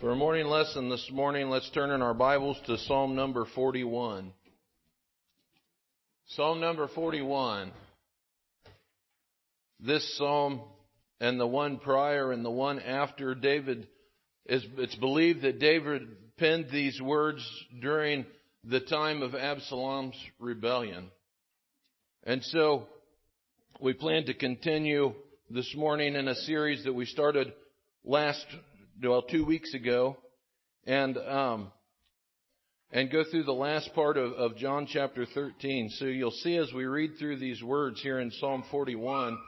For a morning lesson this morning, let's turn in our Bibles to Psalm number 41. Psalm number 41. This psalm and the one prior and the one after David is, it's believed that David penned these words during the time of Absalom's rebellion. And so we plan to continue this morning in a series that we started last well, two weeks ago, and um, and go through the last part of, of John chapter 13. So you'll see as we read through these words here in Psalm 41,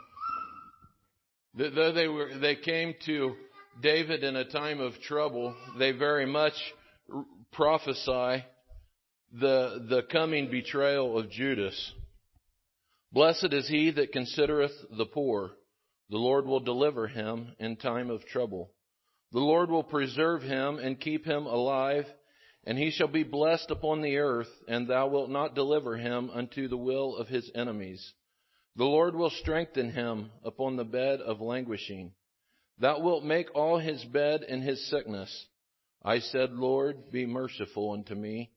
that though they were they came to David in a time of trouble, they very much prophesy the the coming betrayal of Judas. Blessed is he that considereth the poor; the Lord will deliver him in time of trouble. The Lord will preserve him and keep him alive, and he shall be blessed upon the earth, and thou wilt not deliver him unto the will of his enemies. The Lord will strengthen him upon the bed of languishing. Thou wilt make all his bed in his sickness. I said, Lord, be merciful unto me.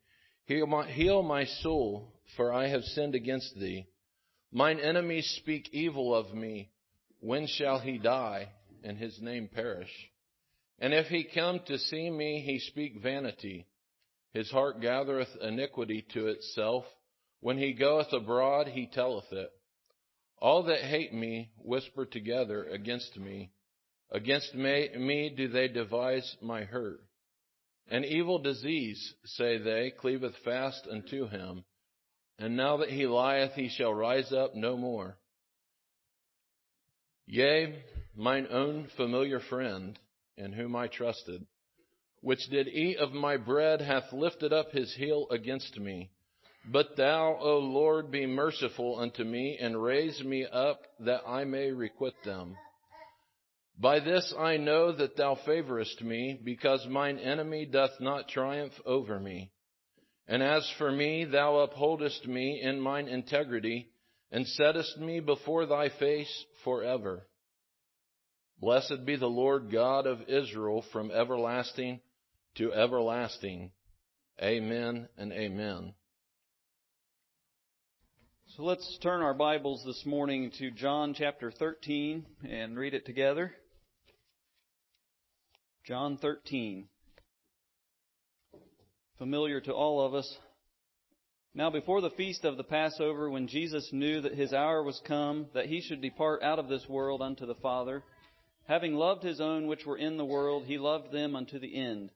Heal my, heal my soul, for I have sinned against thee. Mine enemies speak evil of me. When shall he die and his name perish? And if he come to see me, he speak vanity. His heart gathereth iniquity to itself. When he goeth abroad, he telleth it. All that hate me whisper together against me. Against me do they devise my hurt. An evil disease, say they, cleaveth fast unto him. And now that he lieth, he shall rise up no more. Yea, mine own familiar friend, in whom I trusted, which did eat of my bread, hath lifted up his heel against me. But thou, O Lord, be merciful unto me, and raise me up, that I may requite them. By this I know that thou favorest me, because mine enemy doth not triumph over me. And as for me, thou upholdest me in mine integrity, and settest me before thy face forever. Blessed be the Lord God of Israel from everlasting to everlasting. Amen and amen. So let's turn our Bibles this morning to John chapter 13 and read it together. John 13. Familiar to all of us. Now before the feast of the Passover, when Jesus knew that his hour was come, that he should depart out of this world unto the Father, Having loved his own which were in the world, he loved them unto the end.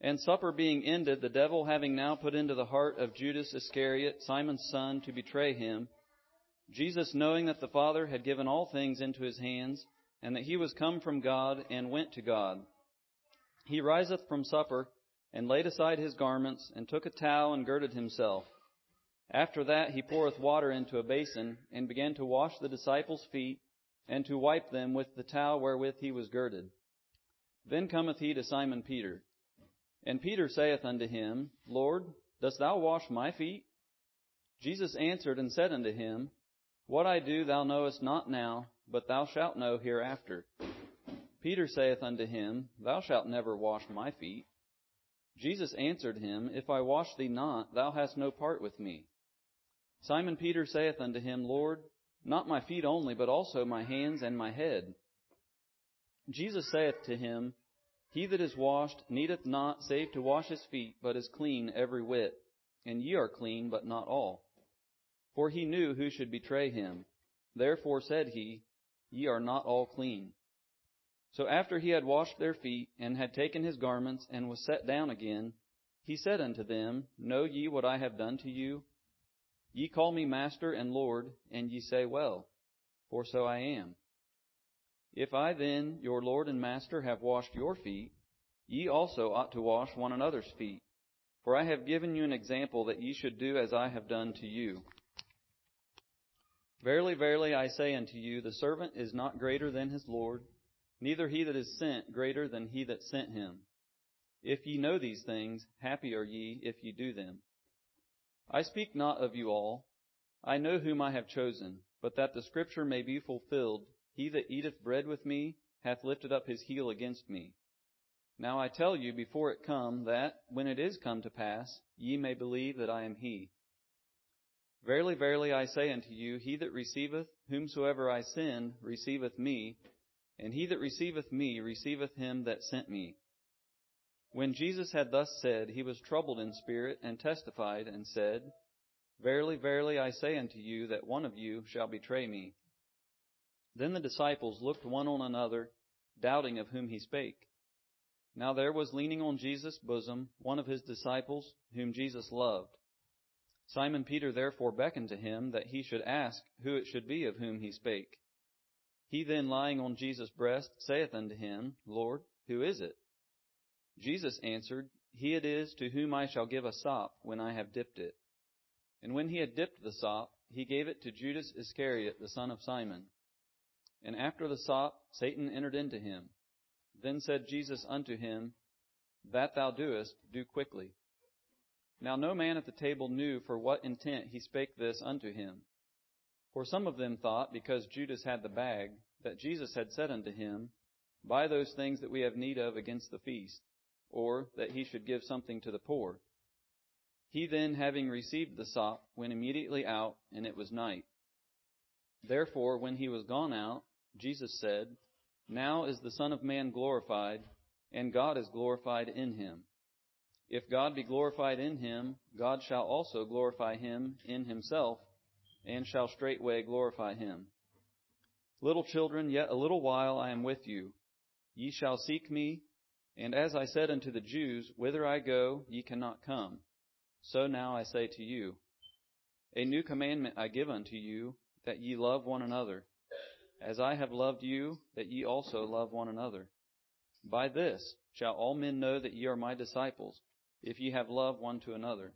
And supper being ended, the devil having now put into the heart of Judas Iscariot, Simon's son, to betray him, Jesus, knowing that the Father had given all things into his hands, and that he was come from God and went to God, he riseth from supper, and laid aside his garments, and took a towel and girded himself. After that he poureth water into a basin, and began to wash the disciples' feet, and to wipe them with the towel wherewith he was girded. Then cometh he to Simon Peter. And Peter saith unto him, Lord, dost thou wash my feet? Jesus answered and said unto him, What I do thou knowest not now, but thou shalt know hereafter. Peter saith unto him, Thou shalt never wash my feet. Jesus answered him, If I wash thee not, thou hast no part with me. Simon Peter saith unto him, Lord, not my feet only, but also my hands and my head. Jesus saith to him, He that is washed needeth not save to wash his feet, but is clean every whit. And ye are clean, but not all. For he knew who should betray him. Therefore said he, Ye are not all clean. So after he had washed their feet, and had taken his garments, and was set down again, he said unto them, Know ye what I have done to you? Ye call me Master and Lord, and ye say well, for so I am. If I then, your Lord and Master, have washed your feet, ye also ought to wash one another's feet. For I have given you an example that ye should do as I have done to you. Verily, verily, I say unto you, the servant is not greater than his Lord, neither he that is sent greater than he that sent him. If ye know these things, happy are ye if ye do them. I speak not of you all. I know whom I have chosen, but that the scripture may be fulfilled, he that eateth bread with me hath lifted up his heel against me. Now I tell you before it come, that, when it is come to pass, ye may believe that I am he. Verily, verily, I say unto you, he that receiveth whomsoever I send receiveth me, and he that receiveth me receiveth him that sent me. When Jesus had thus said, he was troubled in spirit, and testified, and said, Verily, verily, I say unto you, that one of you shall betray me. Then the disciples looked one on another, doubting of whom he spake. Now there was leaning on Jesus' bosom one of his disciples, whom Jesus loved. Simon Peter therefore beckoned to him that he should ask who it should be of whom he spake. He then lying on Jesus' breast saith unto him, Lord, who is it? Jesus answered, He it is to whom I shall give a sop when I have dipped it. And when he had dipped the sop, he gave it to Judas Iscariot, the son of Simon. And after the sop, Satan entered into him. Then said Jesus unto him, That thou doest, do quickly. Now no man at the table knew for what intent he spake this unto him. For some of them thought, because Judas had the bag, that Jesus had said unto him, Buy those things that we have need of against the feast, or that he should give something to the poor. He then, having received the sop, went immediately out, and it was night. Therefore, when he was gone out, Jesus said, now is the Son of Man glorified, and God is glorified in him. If God be glorified in him, God shall also glorify him in himself, and shall straightway glorify him. Little children, yet a little while I am with you. Ye shall seek me, and as I said unto the Jews, whither I go, ye cannot come. So now I say to you. A new commandment I give unto you, that ye love one another. As I have loved you, that ye also love one another. By this shall all men know that ye are my disciples, if ye have love one to another.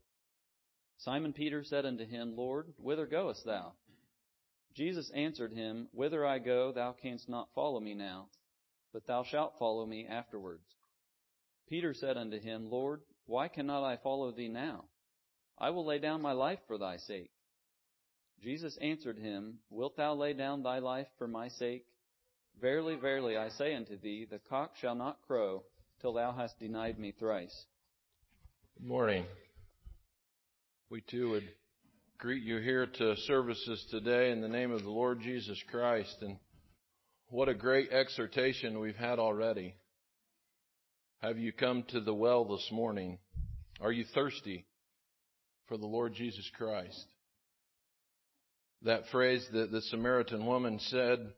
Simon Peter said unto him, Lord, whither goest thou? Jesus answered him, Whither I go, thou canst not follow me now, but thou shalt follow me afterwards. Peter said unto him, Lord, why cannot I follow thee now? I will lay down my life for thy sake. Jesus answered him, Wilt thou lay down thy life for my sake? Verily, verily, I say unto thee, the cock shall not crow till thou hast denied me thrice. Good morning. We too would greet you here to services today in the name of the Lord Jesus Christ. And what a great exhortation we've had already. Have you come to the well this morning? Are you thirsty for the Lord Jesus Christ? that phrase that the Samaritan woman said,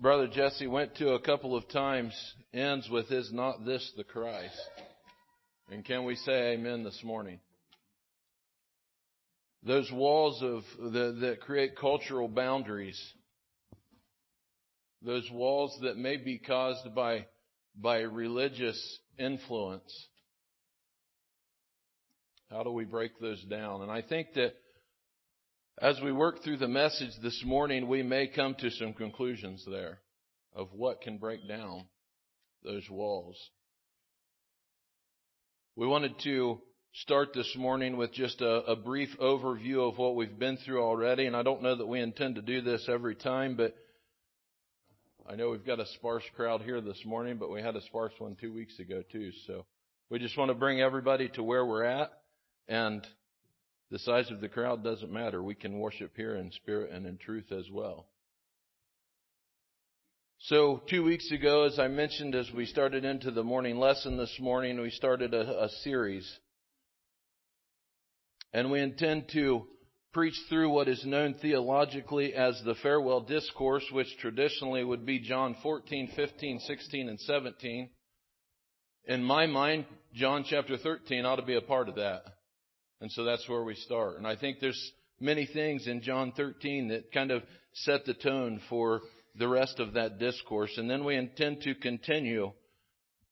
Brother Jesse went to a couple of times, ends with, Is not this the Christ? And can we say amen this morning? Those walls of the, that create cultural boundaries, those walls that may be caused by, by religious influence. How do we break those down? And I think that as we work through the message this morning, we may come to some conclusions there of what can break down those walls. We wanted to start this morning with just a, a, brief overview of what we've been through already, and I don't know that we intend to do this every time, but I know we've got a sparse crowd here this morning, but we had a sparse one two weeks ago too, so we just want to bring everybody to where we're at and the size of the crowd doesn't matter. We can worship here in spirit and in truth as well. So two weeks ago, as I mentioned, as we started into the morning lesson this morning, we started a, a series. And we intend to preach through what is known theologically as the farewell discourse, which traditionally would be John 14, 15, 16, and 17. In my mind, John chapter 13 ought to be a part of that. And so that's where we start. And I think there's many things in John 13 that kind of set the tone for the rest of that discourse. And then we intend to continue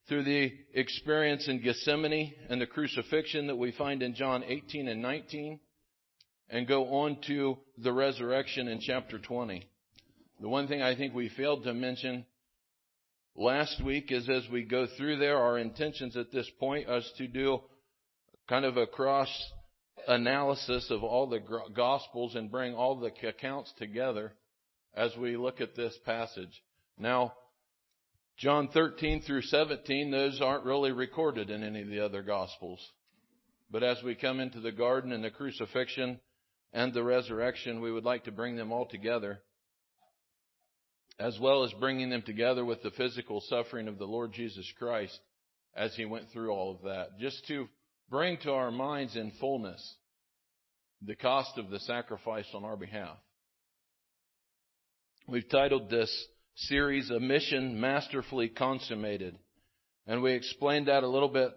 through the experience in Gethsemane and the crucifixion that we find in John 18 and 19 and go on to the resurrection in chapter 20. The one thing I think we failed to mention last week is as we go through there, our intentions at this point is to do kind of a cross analysis of all the Gospels and bring all the accounts together as we look at this passage. Now, John 13 through 17, those aren't really recorded in any of the other Gospels. But as we come into the garden and the crucifixion and the resurrection, we would like to bring them all together, as well as bringing them together with the physical suffering of the Lord Jesus Christ as he went through all of that, just to bring to our minds in fullness the cost of the sacrifice on our behalf. We've titled this series, A Mission Masterfully Consummated. And we explained that a little bit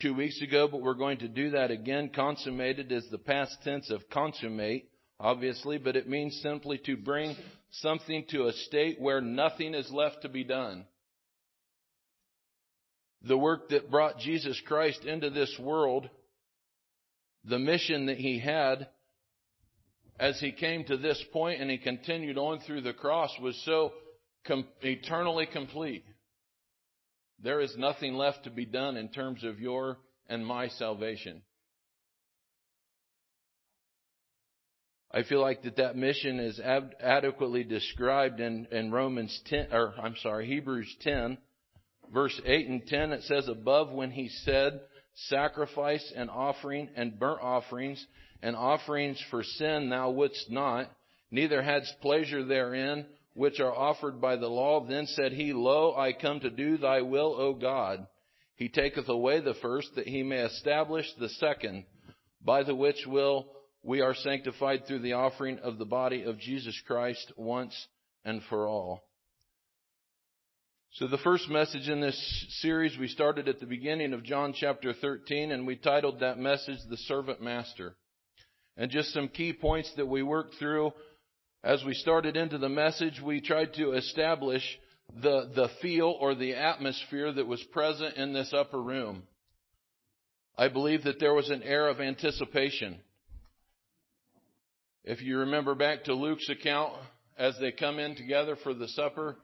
two weeks ago, but we're going to do that again. Consummated is the past tense of consummate, obviously, but it means simply to bring something to a state where nothing is left to be done. The work that brought Jesus Christ into this world, the mission that he had as he came to this point and he continued on through the cross was so com- eternally complete. There is nothing left to be done in terms of your and my salvation. I feel like that that mission is adequately described in, in Romans 10, or I'm sorry, Hebrews 10, verse 8 and 10. It says above when he said, sacrifice and offering and burnt offerings and offerings for sin thou wouldst not, neither hadst pleasure therein, which are offered by the law. Then said he, Lo, I come to do thy will, O God. He taketh away the first, that he may establish the second, by the which will we are sanctified through the offering of the body of Jesus Christ once and for all. So the first message in this series we started at the beginning of John chapter 13 and we titled that message The Servant Master. And just some key points that we worked through as we started into the message, we tried to establish the, the feel or the atmosphere that was present in this upper room. I believe that there was an air of anticipation. If you remember back to Luke's account, as they come in together for the supper,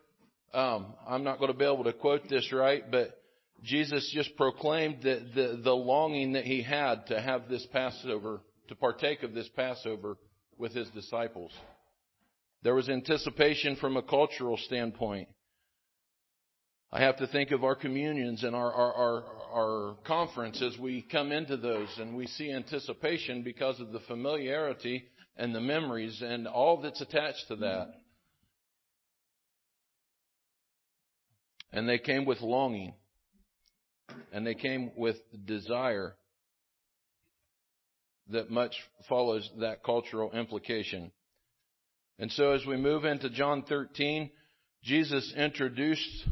um, I'm not going to be able to quote this right, but Jesus just proclaimed the, the, the longing that he had to have this Passover, to partake of this Passover with his disciples. There was anticipation from a cultural standpoint. I have to think of our communions and our, our, our, our, conference as we come into those and we see anticipation because of the familiarity and the memories and all that's attached to that. And they came with longing. And they came with desire that much follows that cultural implication. And so as we move into John 13, Jesus introduced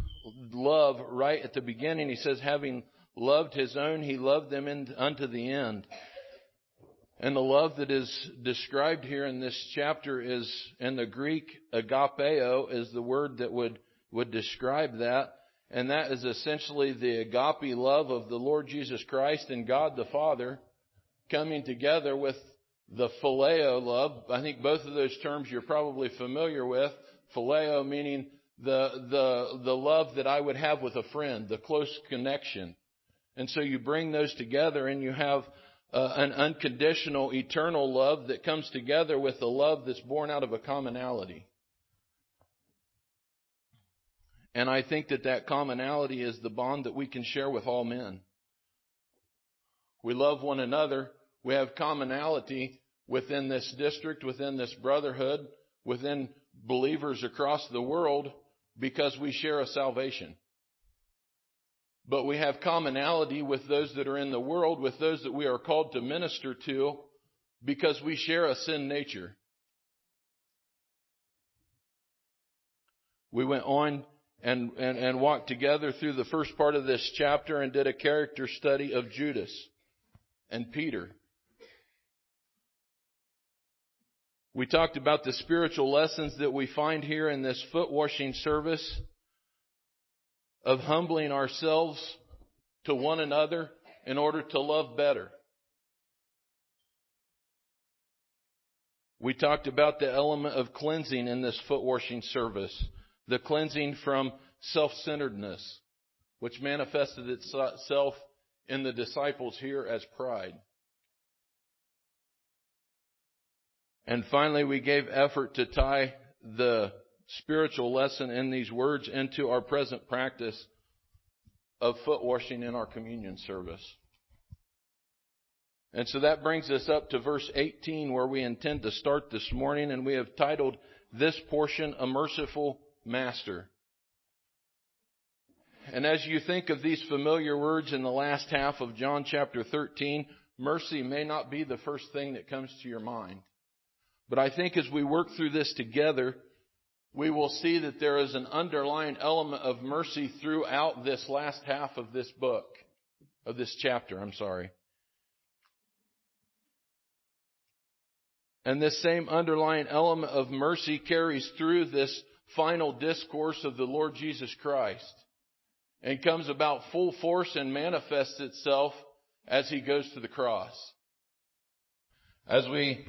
love right at the beginning. He says, having loved his own, he loved them in, unto the end. And the love that is described here in this chapter is, in the Greek, agapeo is the word that would, would describe that. And that is essentially the agape love of the Lord Jesus Christ and God the Father coming together with the phileo love. I think both of those terms you're probably familiar with. Phileo meaning the, the, the love that I would have with a friend, the close connection. And so you bring those together and you have uh, an unconditional, eternal love that comes together with the love that's born out of a commonality. And I think that that commonality is the bond that we can share with all men. We love one another. We have commonality within this district, within this brotherhood, within believers across the world because we share a salvation. But we have commonality with those that are in the world, with those that we are called to minister to because we share a sin nature. We went on and, and, and walked together through the first part of this chapter and did a character study of Judas and Peter. We talked about the spiritual lessons that we find here in this foot washing service of humbling ourselves to one another in order to love better. We talked about the element of cleansing in this foot washing service, the cleansing from self-centeredness, which manifested itself in the disciples here as pride. And finally, we gave effort to tie the, spiritual lesson in these words into our present practice of foot washing in our communion service. And so that brings us up to verse 18 where we intend to start this morning and we have titled this portion, A Merciful Master. And as you think of these familiar words in the last half of John chapter 13, mercy may not be the first thing that comes to your mind. But I think as we work through this together, we will see that there is an underlying element of mercy throughout this last half of this book, of this chapter, I'm sorry. And this same underlying element of mercy carries through this final discourse of the Lord Jesus Christ and comes about full force and manifests itself as he goes to the cross. As we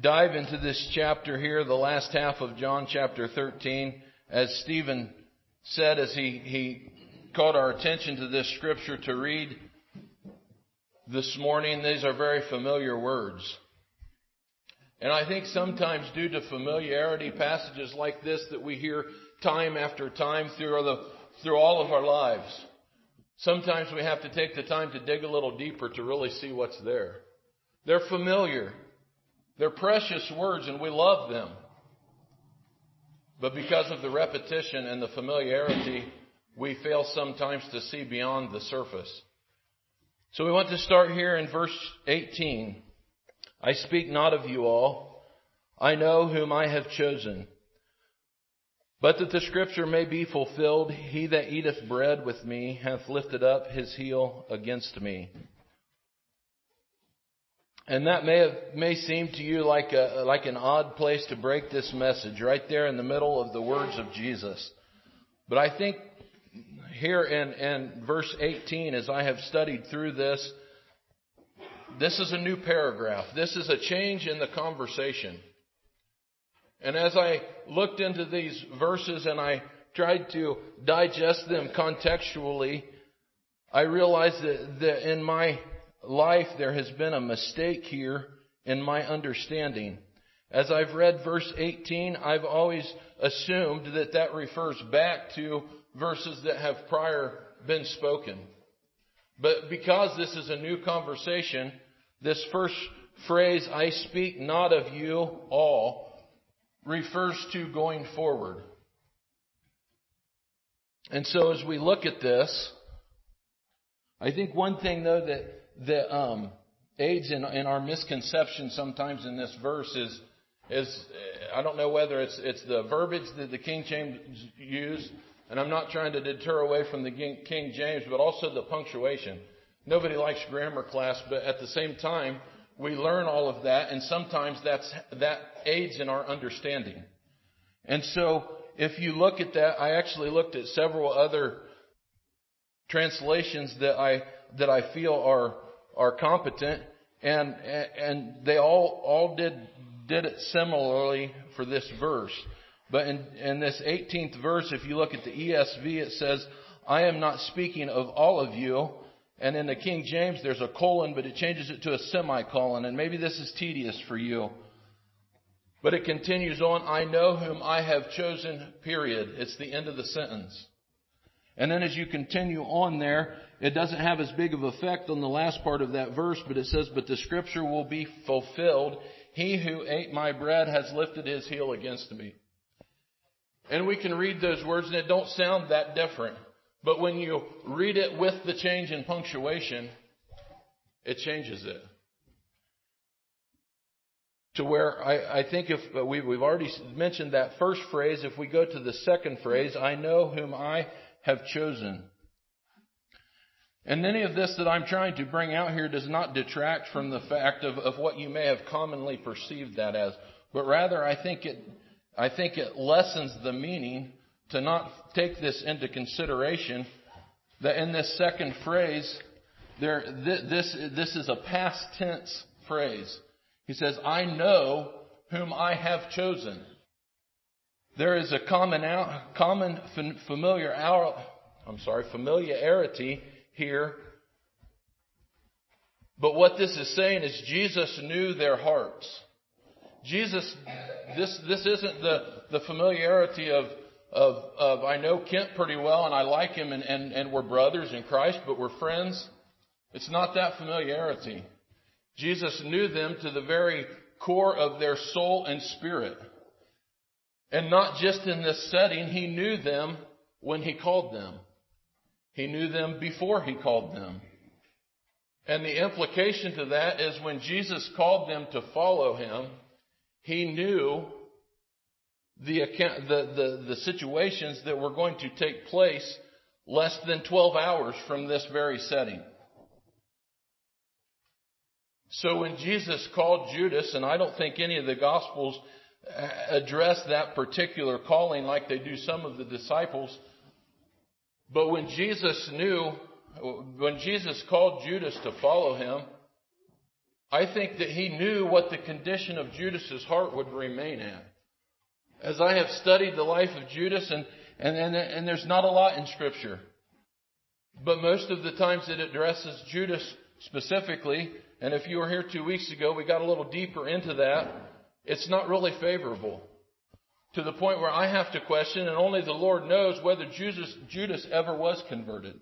dive into this chapter here, the last half of John chapter 13, as Stephen said as he, he called our attention to this scripture to read this morning, these are very familiar words. And I think sometimes due to familiarity, passages like this that we hear time after time through, the, through all of our lives, sometimes we have to take the time to dig a little deeper to really see what's there. They're familiar. They're precious words and we love them. But because of the repetition and the familiarity, we fail sometimes to see beyond the surface. So we want to start here in verse 18. I speak not of you all. I know whom I have chosen. But that the scripture may be fulfilled, he that eateth bread with me hath lifted up his heel against me. And that may have, may seem to you like a, like an odd place to break this message, right there in the middle of the words of Jesus. But I think here in, in verse 18, as I have studied through this, this is a new paragraph. This is a change in the conversation. And as I looked into these verses and I tried to digest them contextually, I realized that, that in my life there has been a mistake here in my understanding. As I've read verse 18, I've always assumed that that refers back to verses that have prior been spoken. But because this is a new conversation, this first phrase, I speak not of you all, refers to going forward. And so as we look at this, I think one thing though that, that um, aids in, in our misconception sometimes in this verse is, is I don't know whether it's, it's the verbiage that the King James used, and I'm not trying to deter away from the King James, but also the punctuation. Nobody likes grammar class, but at the same time, we learn all of that, and sometimes that's, that aids in our understanding. And so, if you look at that, I actually looked at several other translations that I, that I feel are, are competent, and, and they all, all did, did it similarly for this verse. But in, in this 18th verse, if you look at the ESV, it says, I am not speaking of all of you, and in the King James, there's a colon, but it changes it to a semicolon. And maybe this is tedious for you. But it continues on, I know whom I have chosen, period. It's the end of the sentence. And then as you continue on there, it doesn't have as big of effect on the last part of that verse, but it says, but the scripture will be fulfilled. He who ate my bread has lifted his heel against me. And we can read those words and it don't sound that different. But when you read it with the change in punctuation, it changes it. To where I, I think if uh, we, we've already mentioned that first phrase, if we go to the second phrase, I know whom I have chosen. And any of this that I'm trying to bring out here does not detract from the fact of, of what you may have commonly perceived that as, but rather I think it, I think it lessens the meaning to not take this into consideration that in this second phrase, there, this, this is a past tense phrase. He says, I know whom I have chosen. There is a common, out, common familiar, I'm sorry, familiarity here. But what this is saying is Jesus knew their hearts. Jesus, this, this isn't the, the familiarity of, of, of I know Kent pretty well and I like him and, and, and we're brothers in Christ, but we're friends. It's not that familiarity. Jesus knew them to the very core of their soul and spirit. And not just in this setting, he knew them when he called them. He knew them before he called them. And the implication to that is when Jesus called them to follow him, he knew the, account, the, the, the situations that were going to take place less than 12 hours from this very setting. So when Jesus called Judas, and I don't think any of the Gospels uh, address that particular calling like they do some of the disciples, but when Jesus knew, when Jesus called Judas to follow him, I think that he knew what the condition of Judas's heart would remain at. As I have studied the life of Judas, and, and, and, and there's not a lot in Scripture, but most of the times it addresses Judas specifically, and if you were here two weeks ago, we got a little deeper into that. It's not really favorable to the point where I have to question, and only the Lord knows whether Judas, Judas ever was converted.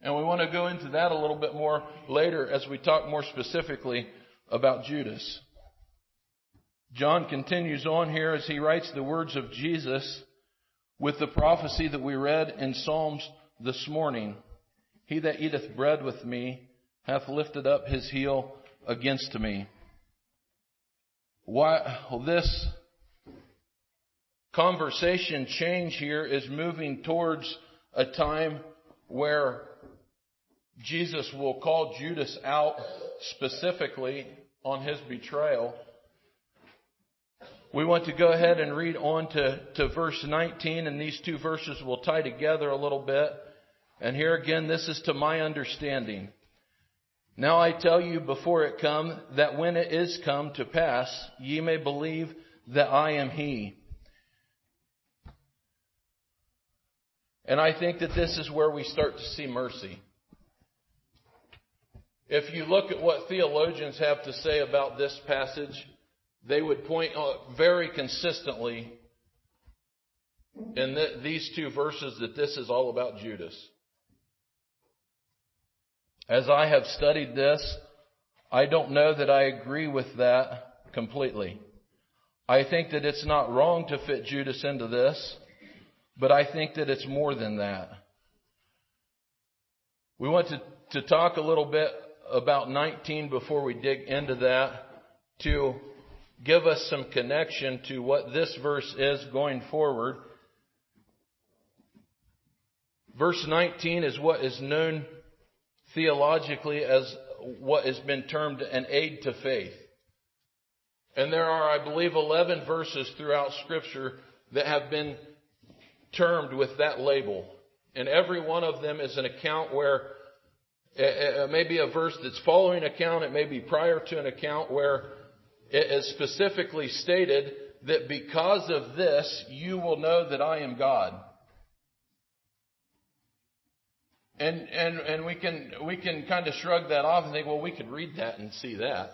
And we want to go into that a little bit more later as we talk more specifically about Judas. John continues on here as he writes the words of Jesus with the prophecy that we read in Psalms this morning. He that eateth bread with me hath lifted up his heel against me. Why, this conversation change here is moving towards a time where Jesus will call Judas out specifically on his betrayal. We want to go ahead and read on to, to verse 19, and these two verses will tie together a little bit. And here again, this is to my understanding. Now I tell you before it come, that when it is come to pass, ye may believe that I am he. And I think that this is where we start to see mercy. If you look at what theologians have to say about this passage, they would point out very consistently in the, these two verses that this is all about Judas. As I have studied this, I don't know that I agree with that completely. I think that it's not wrong to fit Judas into this, but I think that it's more than that. We want to, to talk a little bit about 19 before we dig into that to give us some connection to what this verse is going forward. Verse 19 is what is known theologically as what has been termed an aid to faith. And there are, I believe, 11 verses throughout scripture that have been termed with that label. And every one of them is an account where eh, eh, eh, it may be a verse that's following account. It may be prior to an account where it is specifically stated that because of this, you will know that I am God. And, and, and we can, we can kind of shrug that off and think, well, we could read that and see that.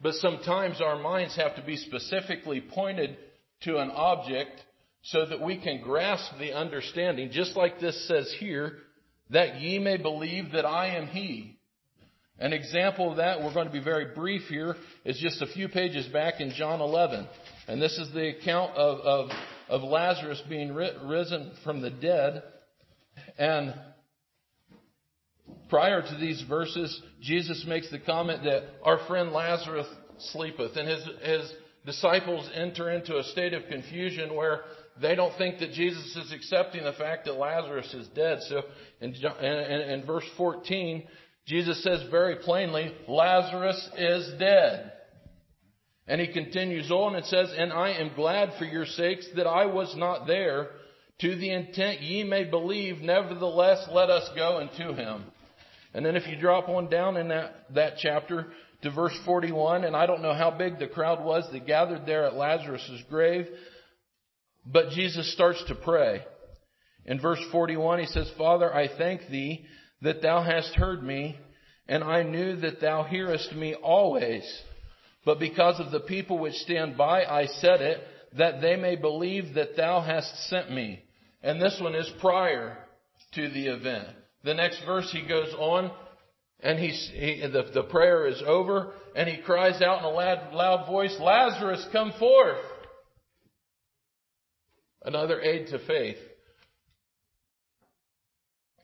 But sometimes our minds have to be specifically pointed to an object so that we can grasp the understanding, just like this says here, that ye may believe that I am He. An example of that, we're going to be very brief here, is just a few pages back in John 11. And this is the account of, of, of Lazarus being risen from the dead. And prior to these verses, Jesus makes the comment that our friend Lazarus sleepeth. And his, his disciples enter into a state of confusion where they don't think that Jesus is accepting the fact that Lazarus is dead. So in, in, in verse 14, Jesus says very plainly, Lazarus is dead. And he continues on and says, And I am glad for your sakes that I was not there, to the intent ye may believe, nevertheless let us go unto him. And then if you drop on down in that, that chapter to verse 41, and I don't know how big the crowd was that gathered there at Lazarus' grave, but Jesus starts to pray. In verse 41, he says, Father, I thank thee that thou hast heard me, and I knew that thou hearest me always. But because of the people which stand by, I said it, that they may believe that thou hast sent me. And this one is prior to the event. The next verse he goes on and he's, he, the, the prayer is over and he cries out in a loud, loud voice, Lazarus, come forth. Another aid to faith.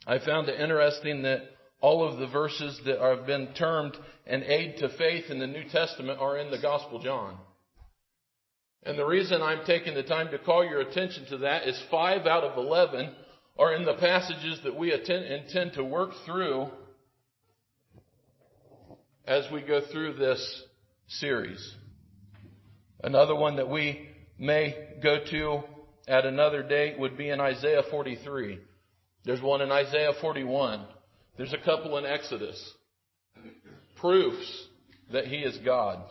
I found it interesting that all of the verses that have been termed an aid to faith in the New Testament are in the Gospel John. And the reason I'm taking the time to call your attention to that is five out of eleven are in the passages that we attend, intend to work through as we go through this series. Another one that we may go to at another date would be in Isaiah 43. There's one in Isaiah 41. There's a couple in Exodus. Proofs that He is God.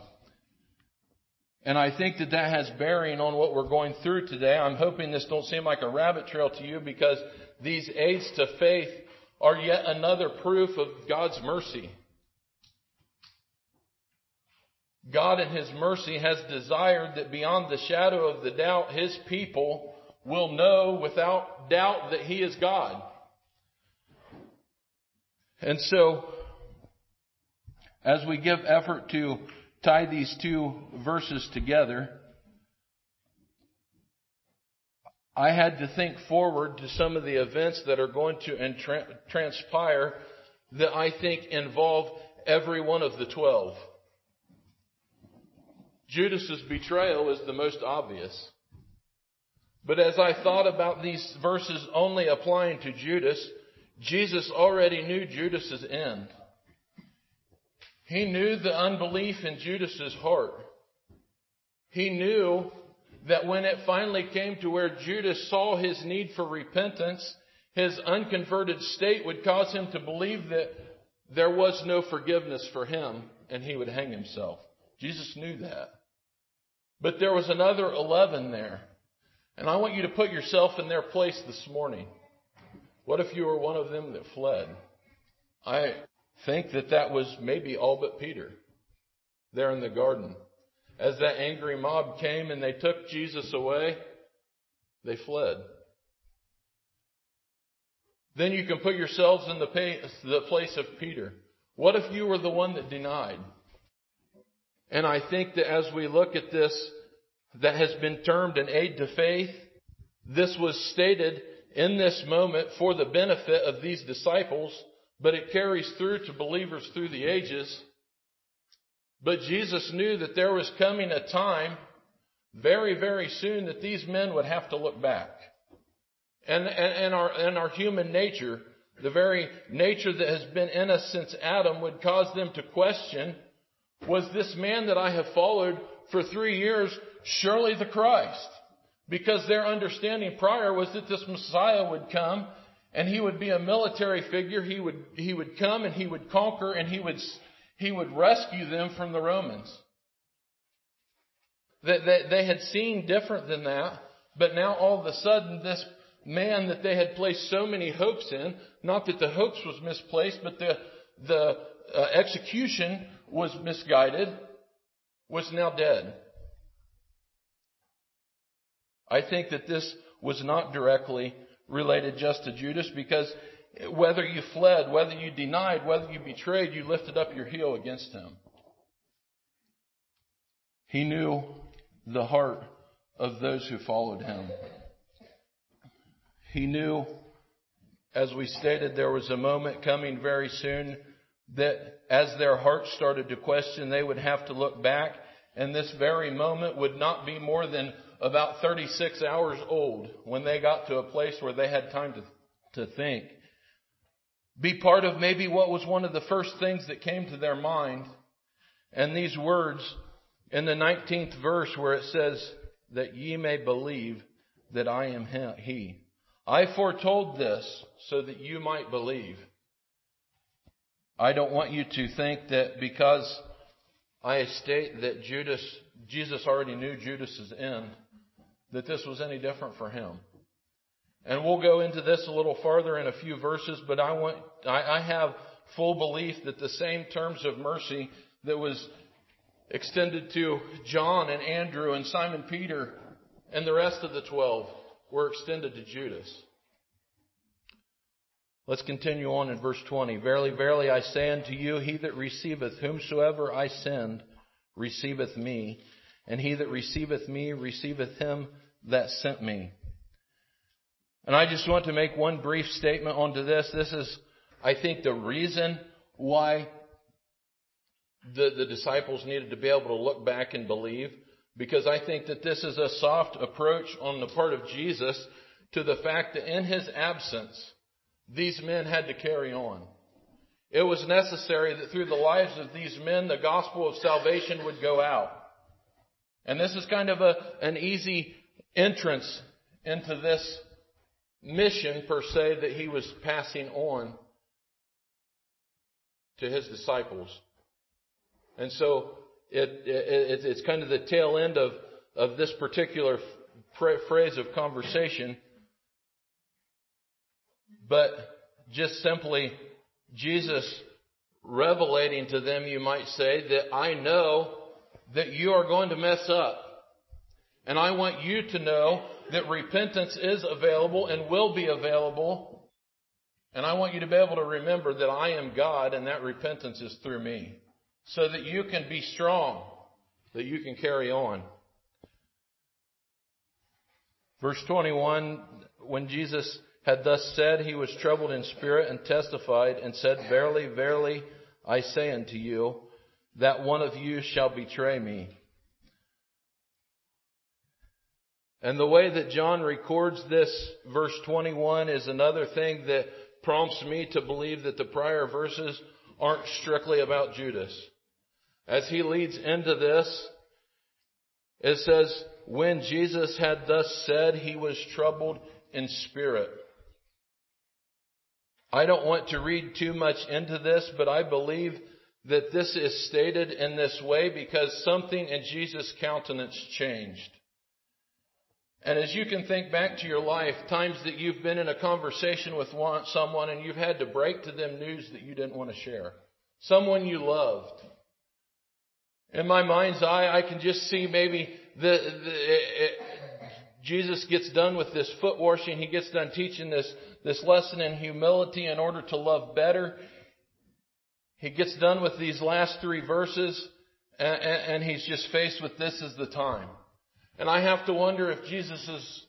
And I think that that has bearing on what we're going through today. I'm hoping this don't seem like a rabbit trail to you because these aids to faith are yet another proof of God's mercy. God in His mercy has desired that beyond the shadow of the doubt, His people will know without doubt that He is God. And so, as we give effort to tie these two verses together, I had to think forward to some of the events that are going to transpire that I think involve every one of the twelve. Judas's betrayal is the most obvious. But as I thought about these verses only applying to Judas, Jesus already knew Judas's end. He knew the unbelief in Judas's heart. He knew that when it finally came to where Judas saw his need for repentance, his unconverted state would cause him to believe that there was no forgiveness for him and he would hang himself. Jesus knew that. But there was another 11 there. And I want you to put yourself in their place this morning. What if you were one of them that fled? I think that that was maybe all but Peter there in the garden. As that angry mob came and they took Jesus away, they fled. Then you can put yourselves in the place of Peter. What if you were the one that denied? And I think that as we look at this, that has been termed an aid to faith, this was stated in this moment for the benefit of these disciples, but it carries through to believers through the ages. But Jesus knew that there was coming a time very, very soon that these men would have to look back. And, and, and, our, and our human nature, the very nature that has been in us since Adam would cause them to question, was this man that I have followed for three years surely the Christ? Because their understanding prior was that this Messiah would come and he would be a military figure. He would, he would come and he would conquer and he would, he would rescue them from the Romans. That they, they had seen different than that, but now all of a sudden this man that they had placed so many hopes in, not that the hopes was misplaced, but the, the uh, execution was misguided, was now dead. I think that this was not directly related just to Judas because whether you fled, whether you denied, whether you betrayed, you lifted up your heel against him. He knew the heart of those who followed him. He knew, as we stated, there was a moment coming very soon that as their hearts started to question, they would have to look back, and this very moment would not be more than about 36 hours old when they got to a place where they had time to, to think. Be part of maybe what was one of the first things that came to their mind. And these words in the 19th verse where it says that ye may believe that I am he. I foretold this so that you might believe. I don't want you to think that because I state that Judas, Jesus already knew Judas's end, that this was any different for him. And we'll go into this a little farther in a few verses, but I want, I, I have full belief that the same terms of mercy that was extended to John and Andrew and Simon Peter And the rest of the twelve were extended to Judas. Let's continue on in verse 20. Verily, verily, I say unto you, he that receiveth whomsoever I send receiveth me, and he that receiveth me receiveth him that sent me. And I just want to make one brief statement onto this. This is, I think, the reason why the, the disciples needed to be able to look back and believe. Because I think that this is a soft approach on the part of Jesus to the fact that in his absence, these men had to carry on. It was necessary that through the lives of these men, the gospel of salvation would go out. And this is kind of a, an easy entrance into this mission per se that he was passing on to his disciples. And so it, it, it's kind of the tail end of, of this particular phrase of conversation. But just simply Jesus revelating to them, you might say, that I know that you are going to mess up. And I want you to know that repentance is available and will be available. And I want you to be able to remember that I am God and that repentance is through me. So that you can be strong, that you can carry on. Verse 21, when Jesus had thus said, he was troubled in spirit and testified and said, Verily, verily, I say unto you, that one of you shall betray me. And the way that John records this, verse 21, is another thing that prompts me to believe that the prior verses aren't strictly about Judas. As he leads into this, it says, when Jesus had thus said, he was troubled in spirit. I don't want to read too much into this, but I believe that this is stated in this way because something in Jesus' countenance changed. And as you can think back to your life, times that you've been in a conversation with someone and you've had to break to them news that you didn't want to share. Someone you loved. In my mind's eye, I can just see maybe the, the it, Jesus gets done with this foot washing. He gets done teaching this, this lesson in humility in order to love better. He gets done with these last three verses and, and he's just faced with this as the time. And I have to wonder if Jesus'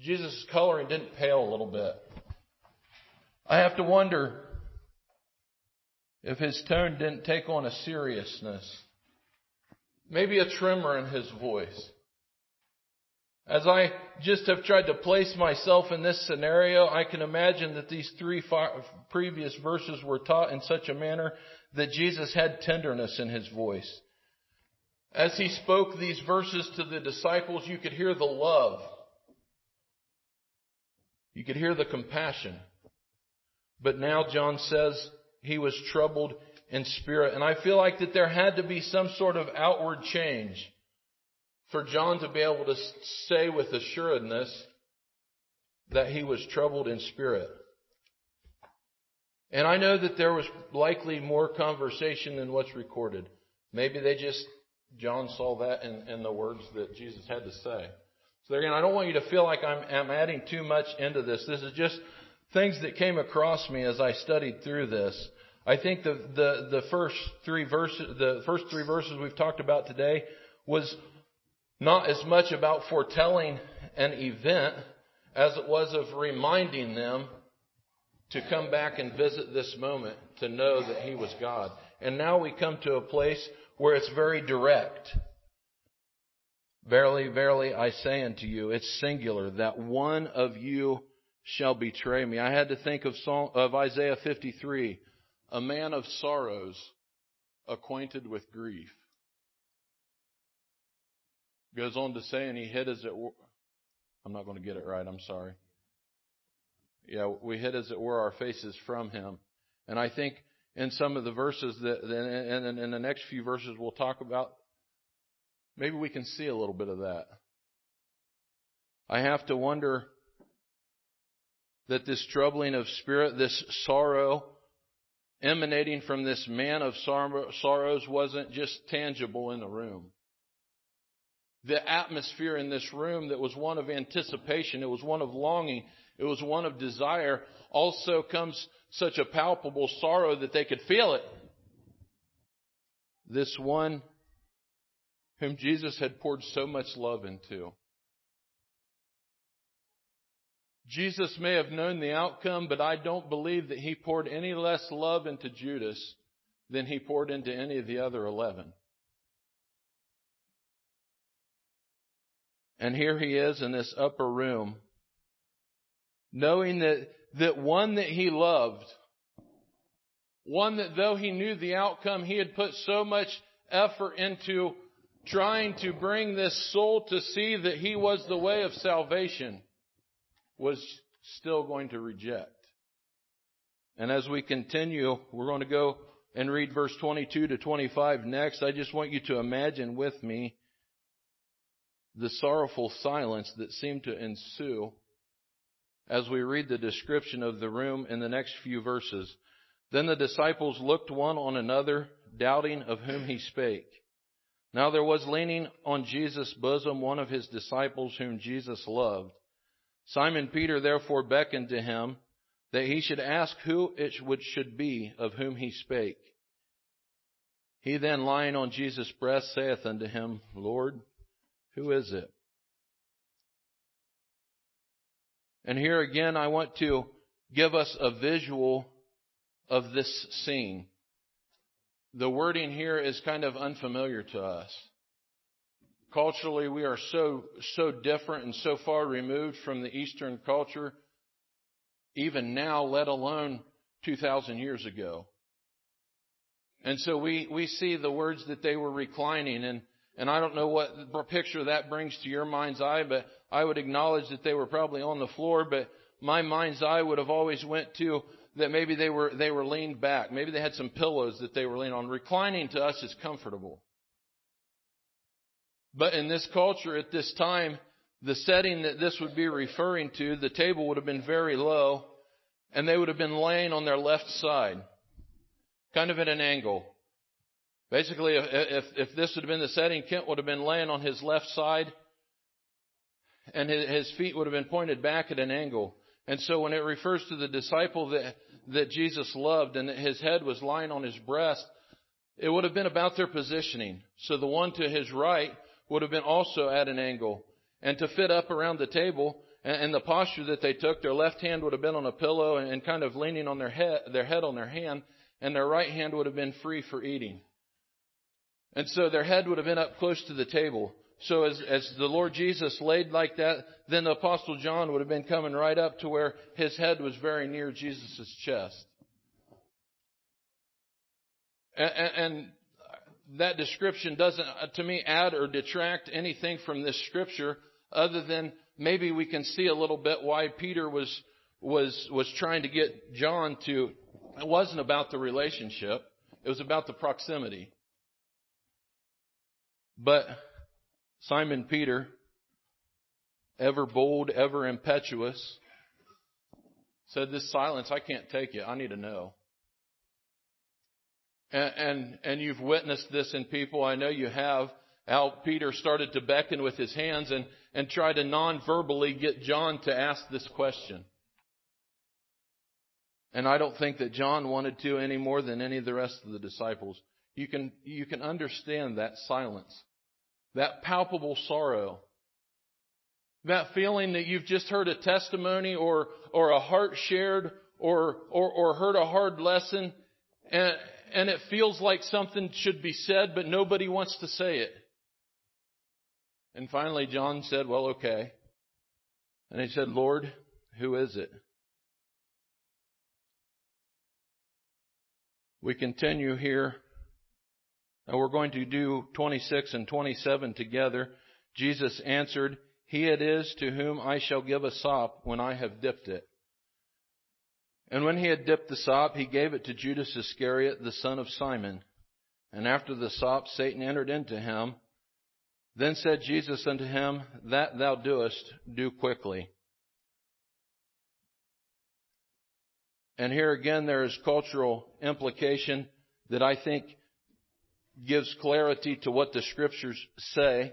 Jesus' coloring didn't pale a little bit. I have to wonder if his tone didn't take on a seriousness. Maybe a tremor in his voice. As I just have tried to place myself in this scenario, I can imagine that these three previous verses were taught in such a manner that Jesus had tenderness in his voice. As he spoke these verses to the disciples, you could hear the love. You could hear the compassion. But now John says he was troubled in spirit. And I feel like that there had to be some sort of outward change for John to be able to say with assuredness that he was troubled in spirit. And I know that there was likely more conversation than what's recorded. Maybe they just John saw that in, in the words that Jesus had to say. So again, I don't want you to feel like I'm, I'm adding too much into this. This is just things that came across me as I studied through this. I think the, the, the first three verses, the first three verses we've talked about today was not as much about foretelling an event as it was of reminding them to come back and visit this moment to know that He was God. And now we come to a place where it's very direct. Verily, verily, I say unto you, it's singular, that one of you shall betray me. I had to think of, Psalm, of Isaiah 53, a man of sorrows, acquainted with grief. Goes on to say, and he hid as it were, I'm not going to get it right, I'm sorry. Yeah, we hid as it were our faces from him. And I think in some of the verses that, and in the next few verses we'll talk about, maybe we can see a little bit of that. I have to wonder that this troubling of spirit, this sorrow emanating from this man of sorrows wasn't just tangible in the room. The atmosphere in this room that was one of anticipation, it was one of longing, it was one of desire, also comes such a palpable sorrow that they could feel it. This one whom Jesus had poured so much love into. Jesus may have known the outcome, but I don't believe that he poured any less love into Judas than he poured into any of the other eleven. And here he is in this upper room, knowing that, that one that he loved, one that though he knew the outcome, he had put so much effort into trying to bring this soul to see that he was the way of salvation, was still going to reject. And as we continue, we're going to go and read verse 22 to 25 next. I just want you to imagine with me the sorrowful silence that seemed to ensue as we read the description of the room in the next few verses. Then the disciples looked one on another, doubting of whom he spake. Now there was leaning on Jesus' bosom one of his disciples whom Jesus loved. Simon Peter therefore beckoned to him that he should ask who it should be of whom he spake. He then lying on Jesus' breast saith unto him, Lord, who is it? And here again, I want to give us a visual of this scene. The wording here is kind of unfamiliar to us. Culturally, we are so, so different and so far removed from the Eastern culture, even now, let alone 2,000 years ago. And so we, we see the words that they were reclining and and I don't know what picture that brings to your mind's eye, but I would acknowledge that they were probably on the floor, but my mind's eye would have always went to that maybe they were, they were leaned back. Maybe they had some pillows that they were leaning on. Reclining to us is comfortable. But in this culture at this time, the setting that this would be referring to, the table would have been very low, and they would have been laying on their left side, kind of at an angle. Basically, if, if, this had been the setting, Kent would have been laying on his left side and his feet would have been pointed back at an angle. And so when it refers to the disciple that, that Jesus loved and that his head was lying on his breast, it would have been about their positioning. So the one to his right would have been also at an angle. And to fit up around the table and, and the posture that they took, their left hand would have been on a pillow and, and kind of leaning on their head, their head on their hand, and their right hand would have been free for eating. And so their head would have been up close to the table. So as, as the Lord Jesus laid like that, then the Apostle John would have been coming right up to where his head was very near Jesus' chest. And, and that description doesn't, uh, to me, add or detract anything from this scripture other than maybe we can see a little bit why Peter was, was, was trying to get John to, it wasn't about the relationship. It was about the proximity. But Simon Peter, ever bold, ever impetuous, said, This silence, I can't take it. I need to know. And, and, and you've witnessed this in people. I know you have. How Peter started to beckon with his hands and, and try to non-verbally get John to ask this question. And I don't think that John wanted to any more than any of the rest of the disciples. You can, you can understand that silence that palpable sorrow, that feeling that you've just heard a testimony or, or a heart shared or, or, or heard a hard lesson and, and it feels like something should be said, but nobody wants to say it. And finally, John said, Well, okay. And he said, Lord, who is it? We continue here now we're going to do 26 and 27 together. Jesus answered, He it is to whom I shall give a sop when I have dipped it. And when he had dipped the sop, he gave it to Judas Iscariot, the son of Simon. And after the sop, Satan entered into him. Then said Jesus unto him, That thou doest, do quickly. And here again there is cultural implication that I think gives clarity to what the scriptures say.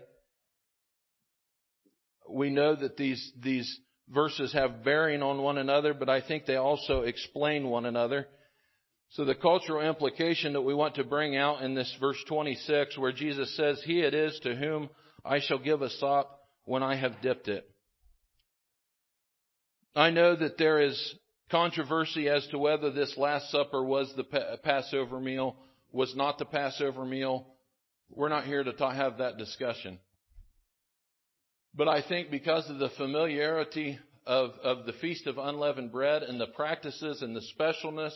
we know that these, these verses have bearing on one another, but I think they also explain one another. So the cultural implication that we want to bring out in this verse 26 where Jesus says, He it is to whom I shall give a sop when I have dipped it. I know that there is controversy as to whether this Last Supper was the Passover meal, was not the Passover meal. We're not here to have that discussion. But I think because of the familiarity of, of the Feast of Unleavened Bread and the practices and the specialness,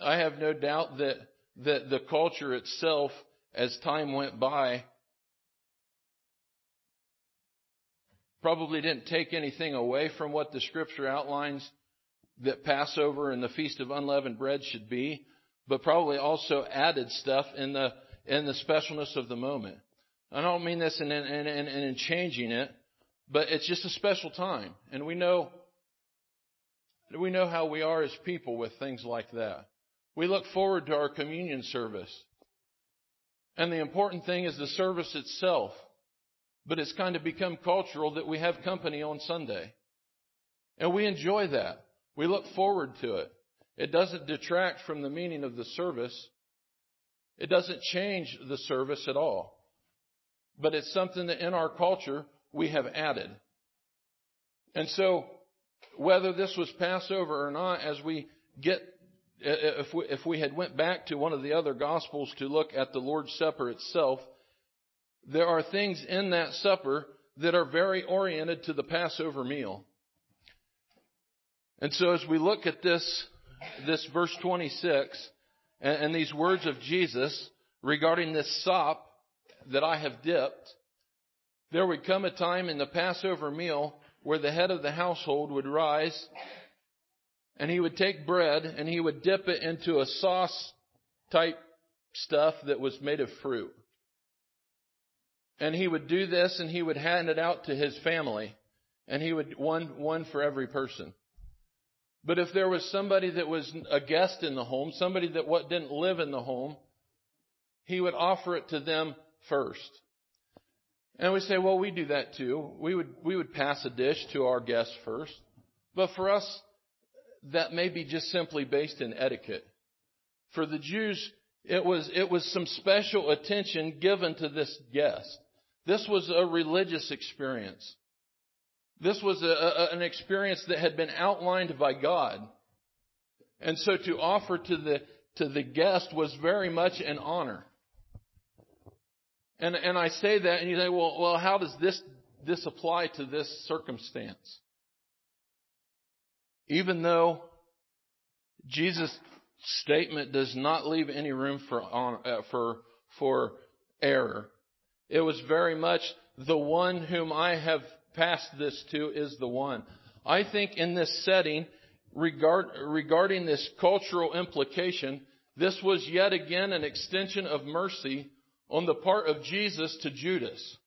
I have no doubt that, that the culture itself, as time went by, probably didn't take anything away from what the scripture outlines that Passover and the Feast of Unleavened Bread should be, but probably also added stuff in the, in the specialness of the moment. I don't mean this in, in, in, in changing it, but it's just a special time. And we know, we know how we are as people with things like that. We look forward to our communion service. And the important thing is the service itself. But it's kind of become cultural that we have company on Sunday. And we enjoy that. We look forward to it. It doesn't detract from the meaning of the service. It doesn't change the service at all. But it's something that in our culture we have added. And so, whether this was Passover or not, as we get, if we, if we had went back to one of the other Gospels to look at the Lord's Supper itself, there are things in that supper that are very oriented to the Passover meal. And so as we look at this, this verse 26 and, and these words of Jesus regarding this sop that I have dipped, there would come a time in the Passover meal where the head of the household would rise and he would take bread and he would dip it into a sauce type stuff that was made of fruit. And he would do this and he would hand it out to his family. And he would, one, one for every person. But if there was somebody that was a guest in the home, somebody that what didn't live in the home, he would offer it to them first. And we say, well, we do that too. We would, we would pass a dish to our guests first. But for us, that may be just simply based in etiquette. For the Jews, it was, it was some special attention given to this guest. This was a religious experience. This was a, a, an experience that had been outlined by God. And so to offer to the, to the guest was very much an honor. And, and I say that and you say, well, well, how does this, this apply to this circumstance? Even though Jesus' statement does not leave any room for, uh, for, for error, it was very much the one whom I have passed this to is the one. I think in this setting, regard, regarding this cultural implication, this was yet again an extension of mercy on the part of Jesus to Judas.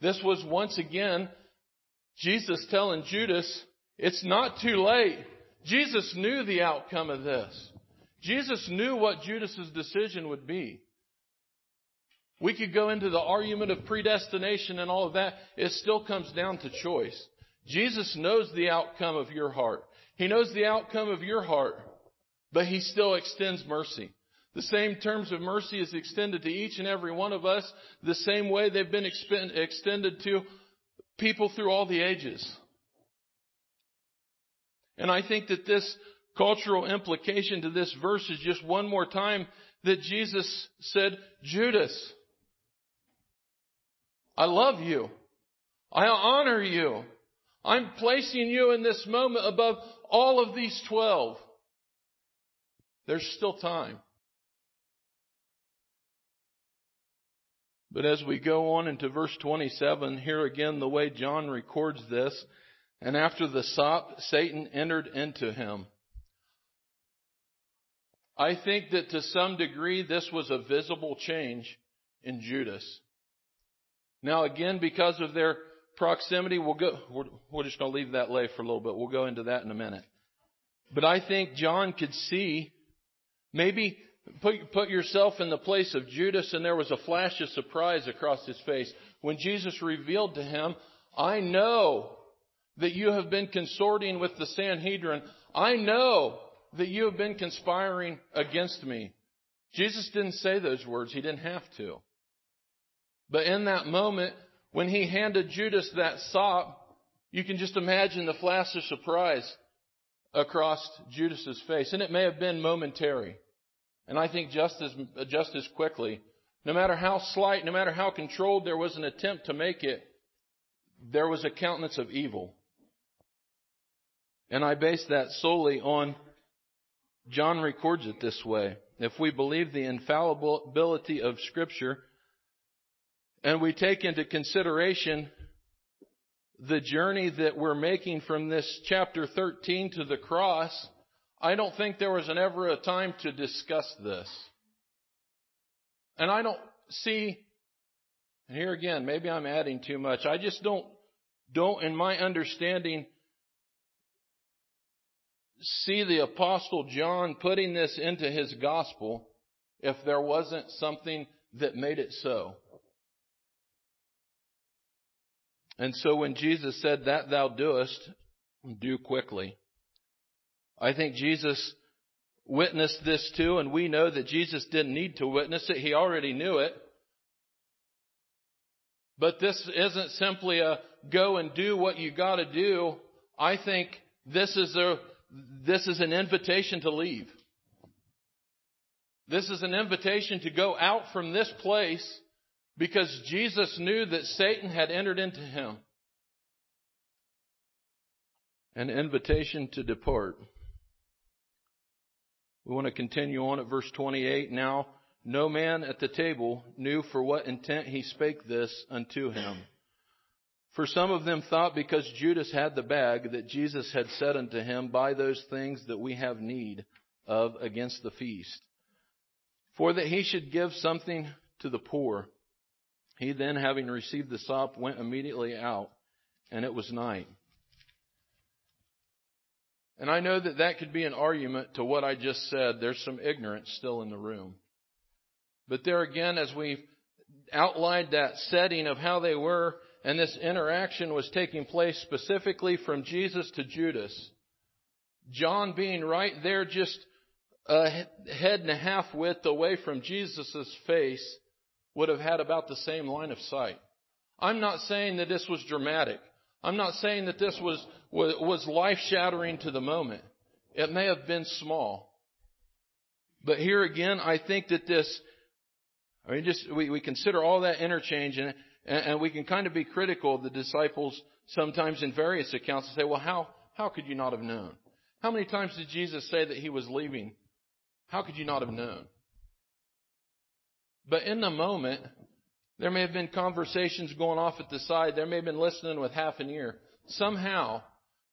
This was once again Jesus telling Judas, it's not too late. Jesus knew the outcome of this. Jesus knew what Judas's decision would be. We could go into the argument of predestination and all of that. It still comes down to choice. Jesus knows the outcome of your heart. He knows the outcome of your heart, but He still extends mercy. The same terms of mercy is extended to each and every one of us, the same way they've been extended to people through all the ages. And I think that this cultural implication to this verse is just one more time that Jesus said, Judas, I love you. I honor you. I'm placing you in this moment above all of these 12. There's still time. But as we go on into verse 27, here again the way John records this, and after the sop, Satan entered into him. I think that to some degree this was a visible change in Judas. Now again, because of their proximity, we'll go, we're, we're just going to leave that lay for a little bit. We'll go into that in a minute. But I think John could see, maybe put, put yourself in the place of Judas and there was a flash of surprise across his face. When Jesus revealed to him, I know that you have been consorting with the Sanhedrin. I know that you have been conspiring against me. Jesus didn't say those words. He didn't have to. But in that moment, when he handed Judas that sop, you can just imagine the flash of surprise across Judas's face. And it may have been momentary. And I think just as, just as quickly, no matter how slight, no matter how controlled there was an attempt to make it, there was a countenance of evil. And I base that solely on John records it this way. If we believe the infallibility of Scripture and we take into consideration the journey that we're making from this chapter 13 to the cross, I don't think there was an ever a time to discuss this. And I don't see, and here again, maybe I'm adding too much. I just don't, don't in my understanding, see the apostle John putting this into his gospel if there wasn't something that made it so. And so when Jesus said that thou doest, do quickly. I think Jesus witnessed this too, and we know that Jesus didn't need to witness it. He already knew it. But this isn't simply a go and do what you gotta do. I think this is a this is an invitation to leave. This is an invitation to go out from this place because Jesus knew that Satan had entered into him. An invitation to depart. We want to continue on at verse 28. Now, no man at the table knew for what intent he spake this unto him. For some of them thought because Judas had the bag that Jesus had said unto him, Buy those things that we have need of against the feast. For that he should give something to the poor. He then, having received the sop, went immediately out, and it was night. And I know that that could be an argument to what I just said. There's some ignorance still in the room. But there again, as we've outlined that setting of how they were, and this interaction was taking place specifically from Jesus to Judas. John being right there just a head and a half width away from Jesus' face would have had about the same line of sight. I'm not saying that this was dramatic. I'm not saying that this was, was life shattering to the moment. It may have been small. But here again, I think that this, I mean, just, we, we consider all that interchange and and, we can kind of be critical of the disciples sometimes in various accounts and say, well, how, how could you not have known? How many times did Jesus say that he was leaving? How could you not have known? But in the moment, there may have been conversations going off at the side. There may have been listening with half an ear. Somehow,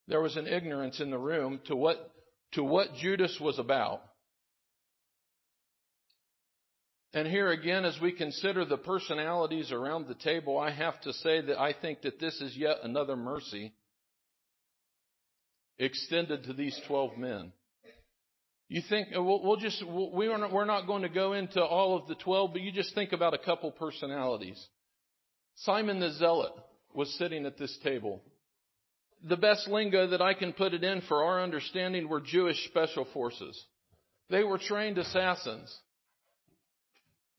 there was an ignorance in the room to what, to what Judas was about. And here again, as we consider the personalities around the table, I have to say that I think that this is yet another mercy extended to these 12 men. You think, we'll, we'll just, we are not, we're not going to go into all of the 12, but you just think about a couple personalities. Simon the Zealot was sitting at this table. The best lingo that I can put it in for our understanding were Jewish special forces. They were trained assassins.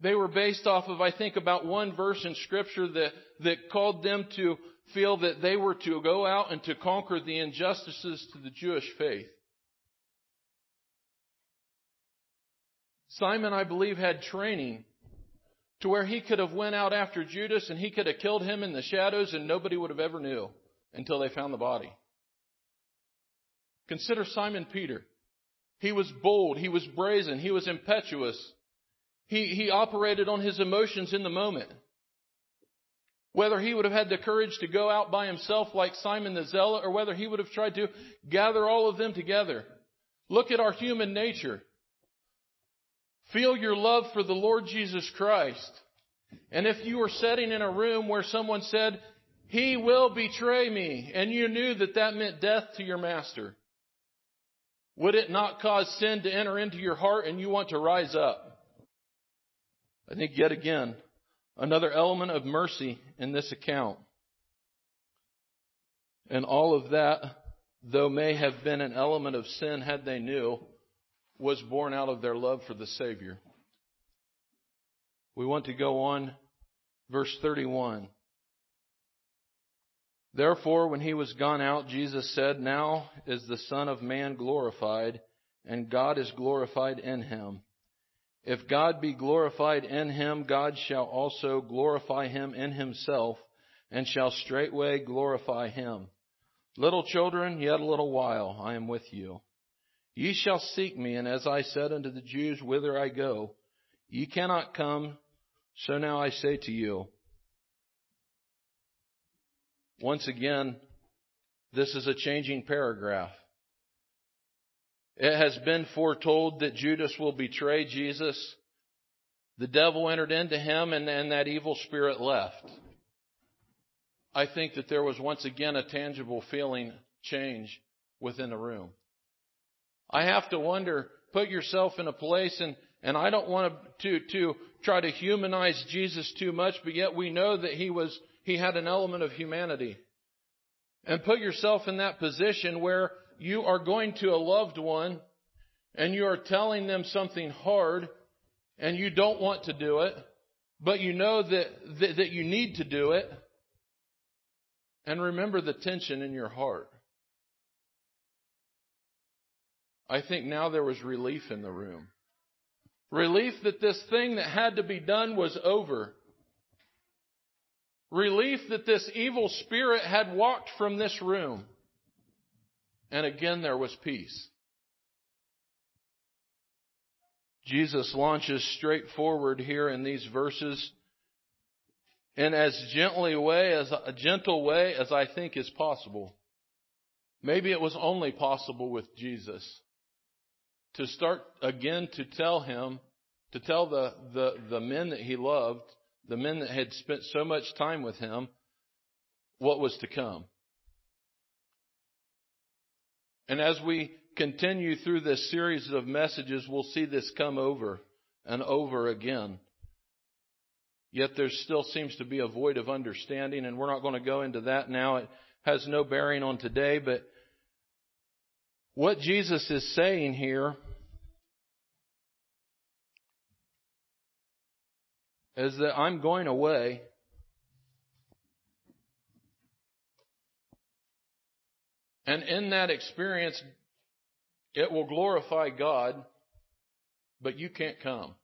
They were based off of, I think, about one verse in scripture that, that called them to feel that they were to go out and to conquer the injustices to the Jewish faith. Simon, I believe, had training to where he could have went out after Judas and he could have killed him in the shadows and nobody would have ever knew until they found the body. Consider Simon Peter. He was bold. He was brazen. He was impetuous. He, he operated on his emotions in the moment. Whether he would have had the courage to go out by himself like Simon the Zealot or whether he would have tried to gather all of them together. Look at our human nature. Feel your love for the Lord Jesus Christ. And if you were sitting in a room where someone said, He will betray me, and you knew that that meant death to your master, would it not cause sin to enter into your heart and you want to rise up? I think yet again, another element of mercy in this account. And all of that, though may have been an element of sin had they knew, was born out of their love for the Savior. We want to go on, verse 31. Therefore, when he was gone out, Jesus said, Now is the Son of Man glorified, and God is glorified in him. If God be glorified in him, God shall also glorify him in himself, and shall straightway glorify him. Little children, yet a little while I am with you. Ye shall seek me, and as I said unto the Jews, whither I go, ye cannot come, so now I say to you. Once again, this is a changing paragraph. It has been foretold that Judas will betray Jesus. The devil entered into him and, and that evil spirit left. I think that there was once again a tangible feeling change within the room. I have to wonder, put yourself in a place and, and I don't want to, to, try to humanize Jesus too much, but yet we know that he was he had an element of humanity. And put yourself in that position where you are going to a loved one and you are telling them something hard and you don't want to do it, but you know that, that, that you need to do it. And remember the tension in your heart. I think now there was relief in the room. Relief that this thing that had to be done was over. Relief that this evil spirit had walked from this room. And again, there was peace. Jesus launches straight forward here in these verses in as gently way as a gentle way as I think is possible. Maybe it was only possible with Jesus to start again to tell him, to tell the, the, the men that he loved the men that had spent so much time with him, what was to come. And as we continue through this series of messages, we'll see this come over and over again. Yet there still seems to be a void of understanding, and we're not going to go into that now. It has no bearing on today, but what Jesus is saying here is that I'm going away. And in that experience, it will glorify God, but you can't come.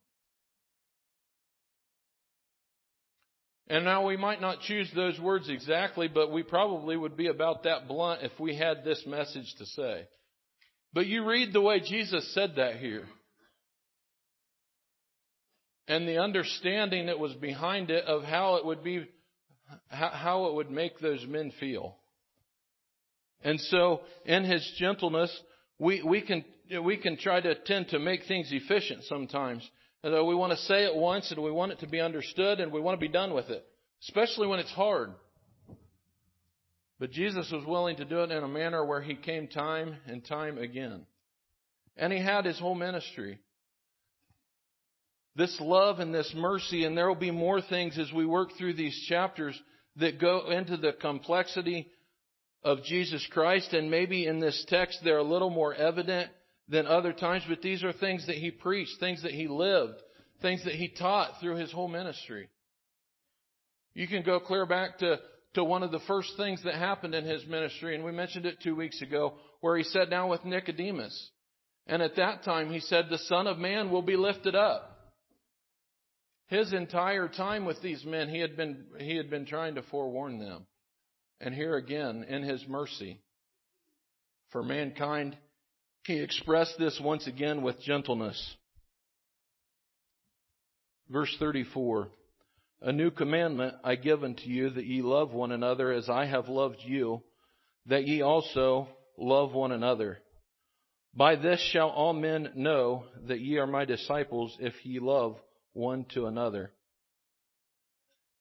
And now we might not choose those words exactly, but we probably would be about that blunt if we had this message to say. But you read the way Jesus said that here and the understanding that was behind it of how it would be, how it would make those men feel. And so, in his gentleness, we, we can, we can try to tend to make things efficient sometimes. Although we want to say it once and we want it to be understood and we want to be done with it. Especially when it's hard. But Jesus was willing to do it in a manner where he came time and time again. And he had his whole ministry this love and this mercy, and there will be more things as we work through these chapters that go into the complexity of Jesus Christ, and maybe in this text they're a little more evident than other times, but these are things that he preached, things that he lived, things that he taught through his whole ministry. You can go clear back to, to one of the first things that happened in his ministry, and we mentioned it two weeks ago, where he sat down with Nicodemus. And at that time he said, the Son of Man will be lifted up. His entire time with these men, he had been, he had been trying to forewarn them. And here again, in his mercy for mankind, he expressed this once again with gentleness. Verse 34 A new commandment I give unto you that ye love one another as I have loved you, that ye also love one another. By this shall all men know that ye are my disciples if ye love one to another.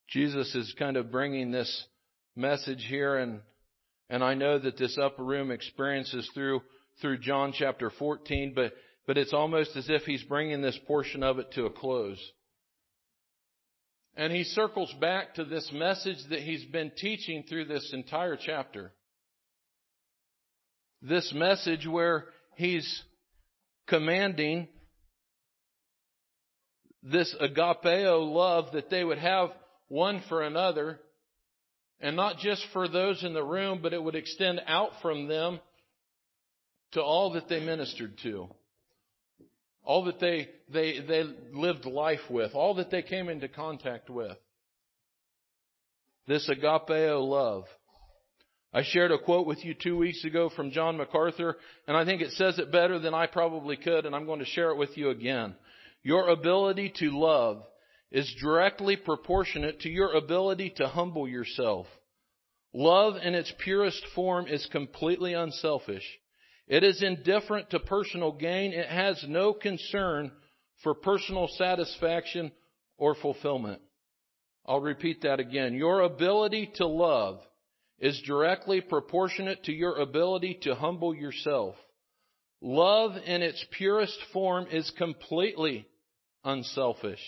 Jesus is kind of bringing this message here and and I know that this upper room experience is through through John chapter 14 but but it's almost as if he's bringing this portion of it to a close. And he circles back to this message that he's been teaching through this entire chapter. this message where he's commanding this agapeo love that they would have one for another, and not just for those in the room, but it would extend out from them to all that they ministered to, all that they, they, they lived life with, all that they came into contact with. This agapeo love. I shared a quote with you two weeks ago from John MacArthur, and I think it says it better than I probably could, and I'm going to share it with you again. Your ability to love is directly proportionate to your ability to humble yourself. Love in its purest form is completely unselfish. It is indifferent to personal gain. It has no concern for personal satisfaction or fulfillment. I'll repeat that again. Your ability to love is directly proportionate to your ability to humble yourself. Love in its purest form is completely unselfish.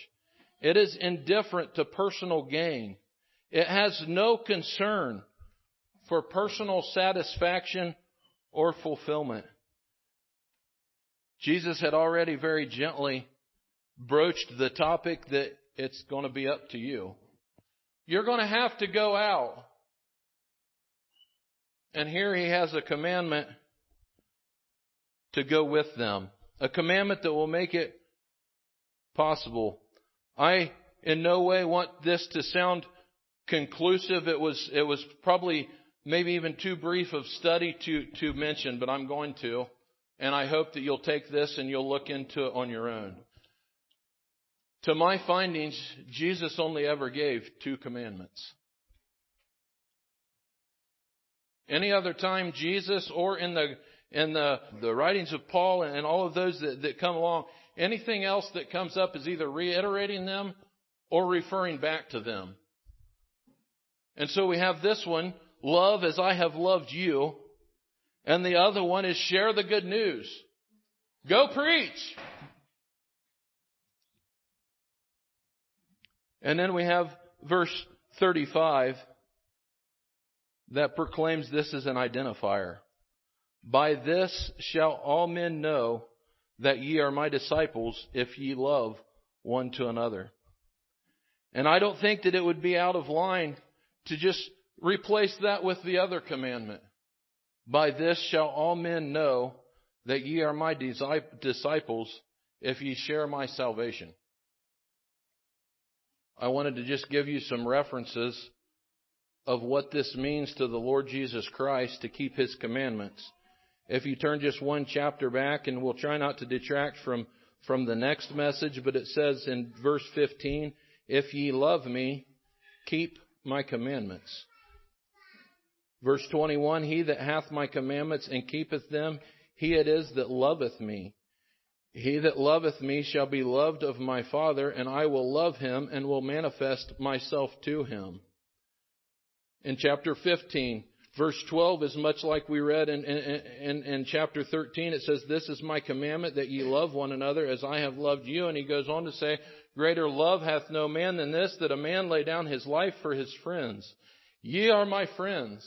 It is indifferent to personal gain. It has no concern for personal satisfaction or fulfillment. Jesus had already very gently broached the topic that it's going to be up to you. You're going to have to go out. And here he has a commandment to go with them. A commandment that will make it possible. I in no way want this to sound conclusive. It was, it was probably maybe even too brief of study to, to mention, but I'm going to. And I hope that you'll take this and you'll look into it on your own. To my findings, Jesus only ever gave two commandments. Any other time Jesus or in the in the, the writings of Paul and all of those that, that come along, Anything else that comes up is either reiterating them or referring back to them. And so we have this one, love as I have loved you. And the other one is share the good news. Go preach. And then we have verse 35 that proclaims this as an identifier. By this shall all men know that ye are my disciples if ye love one to another. And I don't think that it would be out of line to just replace that with the other commandment. By this shall all men know that ye are my disciples if ye share my salvation. I wanted to just give you some references of what this means to the Lord Jesus Christ to keep his commandments. If you turn just one chapter back, and we'll try not to detract from, from the next message, but it says in verse 15, If ye love me, keep my commandments. Verse 21, He that hath my commandments and keepeth them, he it is that loveth me. He that loveth me shall be loved of my Father, and I will love him and will manifest myself to him. In chapter 15, Verse 12 is much like we read in, in, in, chapter 13. It says, This is my commandment that ye love one another as I have loved you. And he goes on to say, Greater love hath no man than this, that a man lay down his life for his friends. Ye are my friends,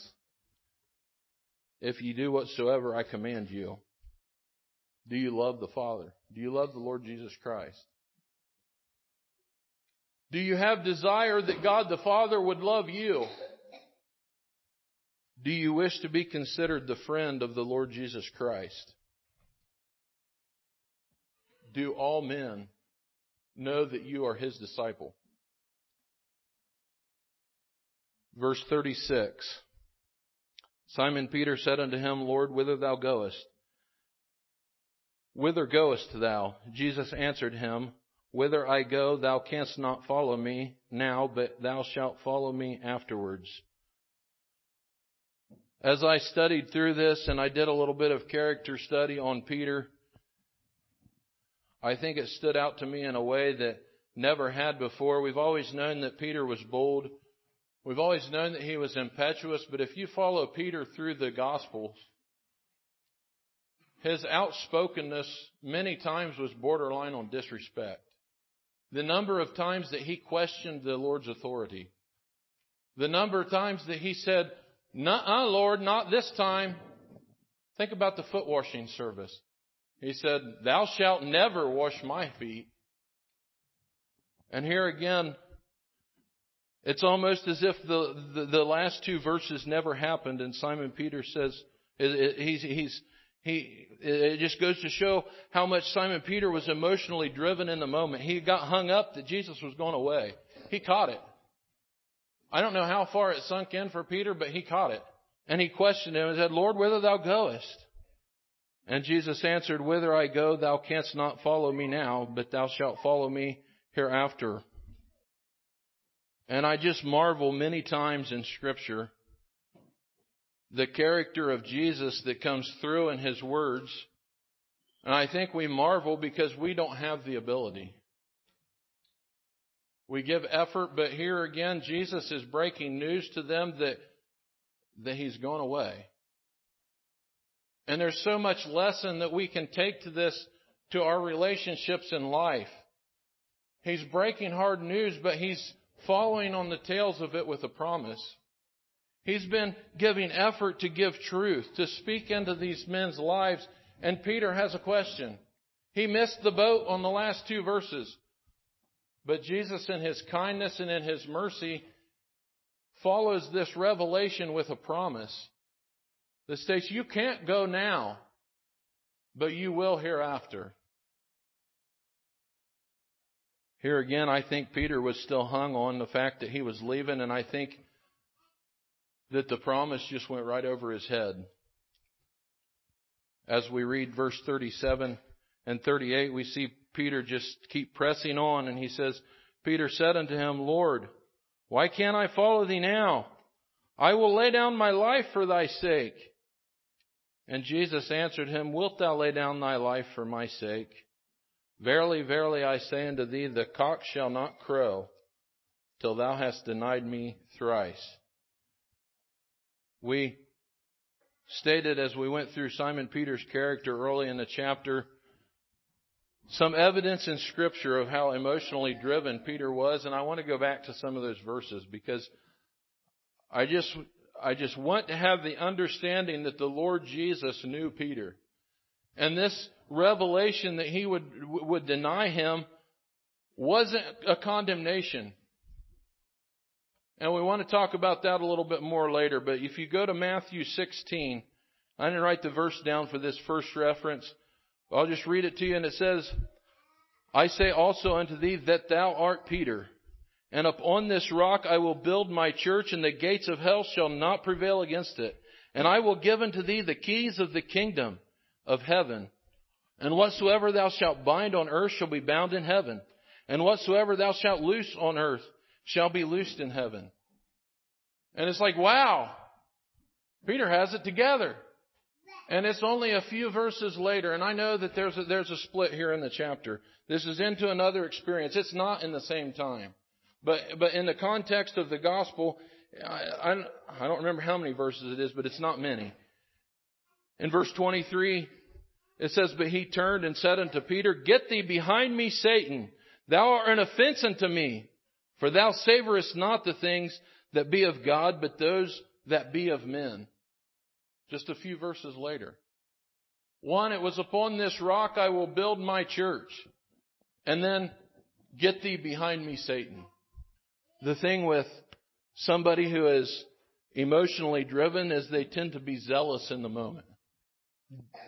if ye do whatsoever I command you. Do you love the Father? Do you love the Lord Jesus Christ? Do you have desire that God the Father would love you? Do you wish to be considered the friend of the Lord Jesus Christ? Do all men know that you are his disciple? Verse 36 Simon Peter said unto him, Lord, whither thou goest? Whither goest thou? Jesus answered him, Whither I go, thou canst not follow me now, but thou shalt follow me afterwards. As I studied through this and I did a little bit of character study on Peter, I think it stood out to me in a way that never had before. We've always known that Peter was bold. We've always known that he was impetuous, but if you follow Peter through the Gospels, his outspokenness many times was borderline on disrespect. The number of times that he questioned the Lord's authority, the number of times that he said, Nuh-uh, Lord, not this time. Think about the foot washing service. He said, Thou shalt never wash my feet. And here again, it's almost as if the, the, the last two verses never happened, and Simon Peter says, he's, he's, he, it just goes to show how much Simon Peter was emotionally driven in the moment. He got hung up that Jesus was going away. He caught it. I don't know how far it sunk in for Peter, but he caught it. And he questioned him and said, Lord, whither thou goest? And Jesus answered, Whither I go, thou canst not follow me now, but thou shalt follow me hereafter. And I just marvel many times in Scripture the character of Jesus that comes through in His words. And I think we marvel because we don't have the ability. We give effort, but here again, Jesus is breaking news to them that, that He's gone away. And there's so much lesson that we can take to this, to our relationships in life. He's breaking hard news, but He's following on the tails of it with a promise. He's been giving effort to give truth, to speak into these men's lives. And Peter has a question. He missed the boat on the last two verses. But Jesus, in His kindness and in His mercy, follows this revelation with a promise that states, You can't go now, but you will hereafter. Here again, I think Peter was still hung on the fact that he was leaving, and I think that the promise just went right over his head. As we read verse 37 and 38, we see Peter just keep pressing on, and he says, Peter said unto him, Lord, why can't I follow thee now? I will lay down my life for thy sake. And Jesus answered him, Wilt thou lay down thy life for my sake? Verily, verily, I say unto thee, the cock shall not crow till thou hast denied me thrice. We stated as we went through Simon Peter's character early in the chapter some evidence in Scripture of how emotionally driven Peter was, and I want to go back to some of those verses because I just I just want to have the understanding that the Lord Jesus knew Peter. And this revelation that he would, would deny him wasn't a condemnation. And we want to talk about that a little bit more later. But if you go to Matthew 16, I didn't write the verse down for this first reference. I'll just read it to you and it says, I say also unto thee that thou art Peter, and upon this rock I will build my church, and the gates of hell shall not prevail against it. And I will give unto thee the keys of the kingdom of heaven. And whatsoever thou shalt bind on earth shall be bound in heaven. And whatsoever thou shalt loose on earth shall be loosed in heaven. And it's like, wow, Peter has it together. And it's only a few verses later, and I know that there's a, there's a split here in the chapter. This is into another experience. It's not in the same time. But, but in the context of the gospel, I, I, I don't remember how many verses it is, but it's not many. In verse 23, it says, But he turned and said unto Peter, Get thee behind me, Satan. Thou art an offense unto me. For thou savorest not the things that be of God, but those that be of men. Just a few verses later. One, it was upon this rock I will build my church. And then, get thee behind me, Satan. The thing with somebody who is emotionally driven is they tend to be zealous in the moment.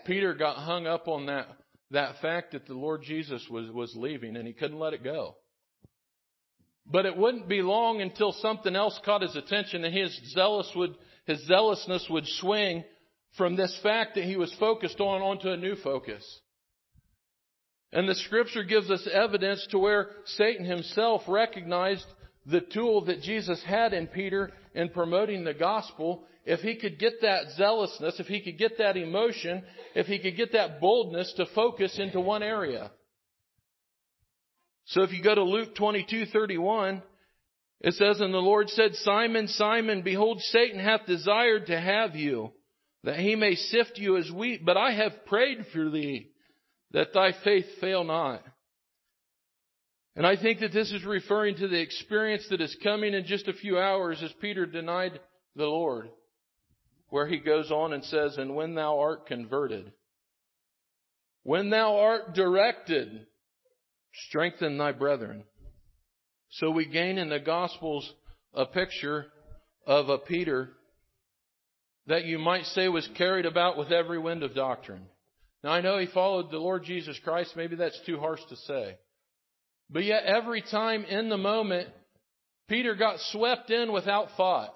Peter got hung up on that, that fact that the Lord Jesus was, was leaving and he couldn't let it go. But it wouldn't be long until something else caught his attention and his zealous would, his zealousness would swing from this fact that he was focused on onto a new focus. And the scripture gives us evidence to where Satan himself recognized the tool that Jesus had in Peter in promoting the gospel if he could get that zealousness, if he could get that emotion, if he could get that boldness to focus into one area. So if you go to Luke 22:31, it says, And the Lord said, Simon, Simon, behold, Satan hath desired to have you, that he may sift you as wheat, but I have prayed for thee, that thy faith fail not. And I think that this is referring to the experience that is coming in just a few hours as Peter denied the Lord. where he goes on and says, And when thou art converted, when thou art directed, strengthen thy brethren. So we gain in the Gospels a picture of a Peter that you might say was carried about with every wind of doctrine. Now I know he followed the Lord Jesus Christ. Maybe that's too harsh to say. But yet every time in the moment, Peter got swept in without thought.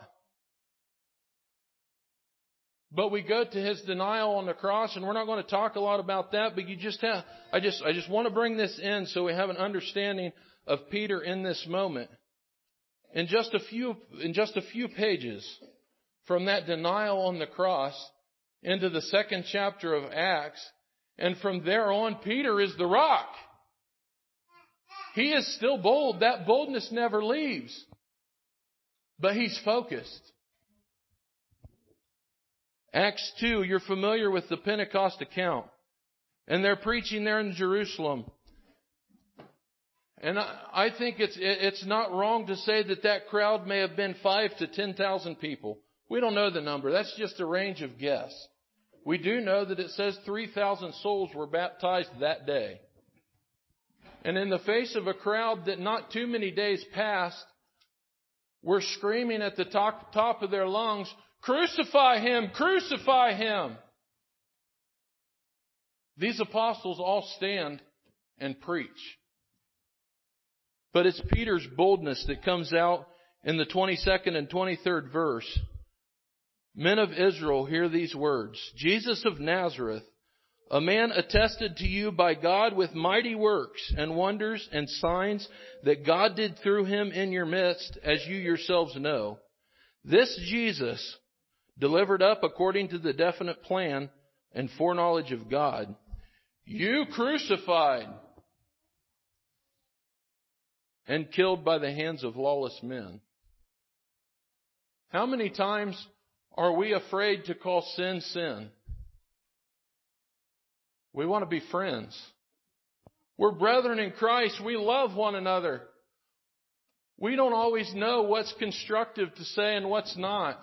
But we go to his denial on the cross, and we're not going to talk a lot about that, but you just have, I just, I just want to bring this in so we have an understanding of Peter in this moment. In just a few, in just a few pages from that denial on the cross into the second chapter of Acts, and from there on, Peter is the rock. He is still bold. That boldness never leaves. But he's focused. Acts 2, you're familiar with the Pentecost account. And they're preaching there in Jerusalem. And I, think it's, it's not wrong to say that that crowd may have been five to ten thousand people. We don't know the number. That's just a range of guess. We do know that it says 3,000 souls were baptized that day. And in the face of a crowd that not too many days passed were screaming at the top, top of their lungs, crucify him, crucify him. These apostles all stand and preach. But it's Peter's boldness that comes out in the 22nd and 23rd verse. Men of Israel, hear these words. Jesus of Nazareth, a man attested to you by God with mighty works and wonders and signs that God did through him in your midst, as you yourselves know. This Jesus, delivered up according to the definite plan and foreknowledge of God, you crucified and killed by the hands of lawless men. How many times are we afraid to call sin sin? We want to be friends. We're brethren in Christ. We love one another. We don't always know what's constructive to say and what's not.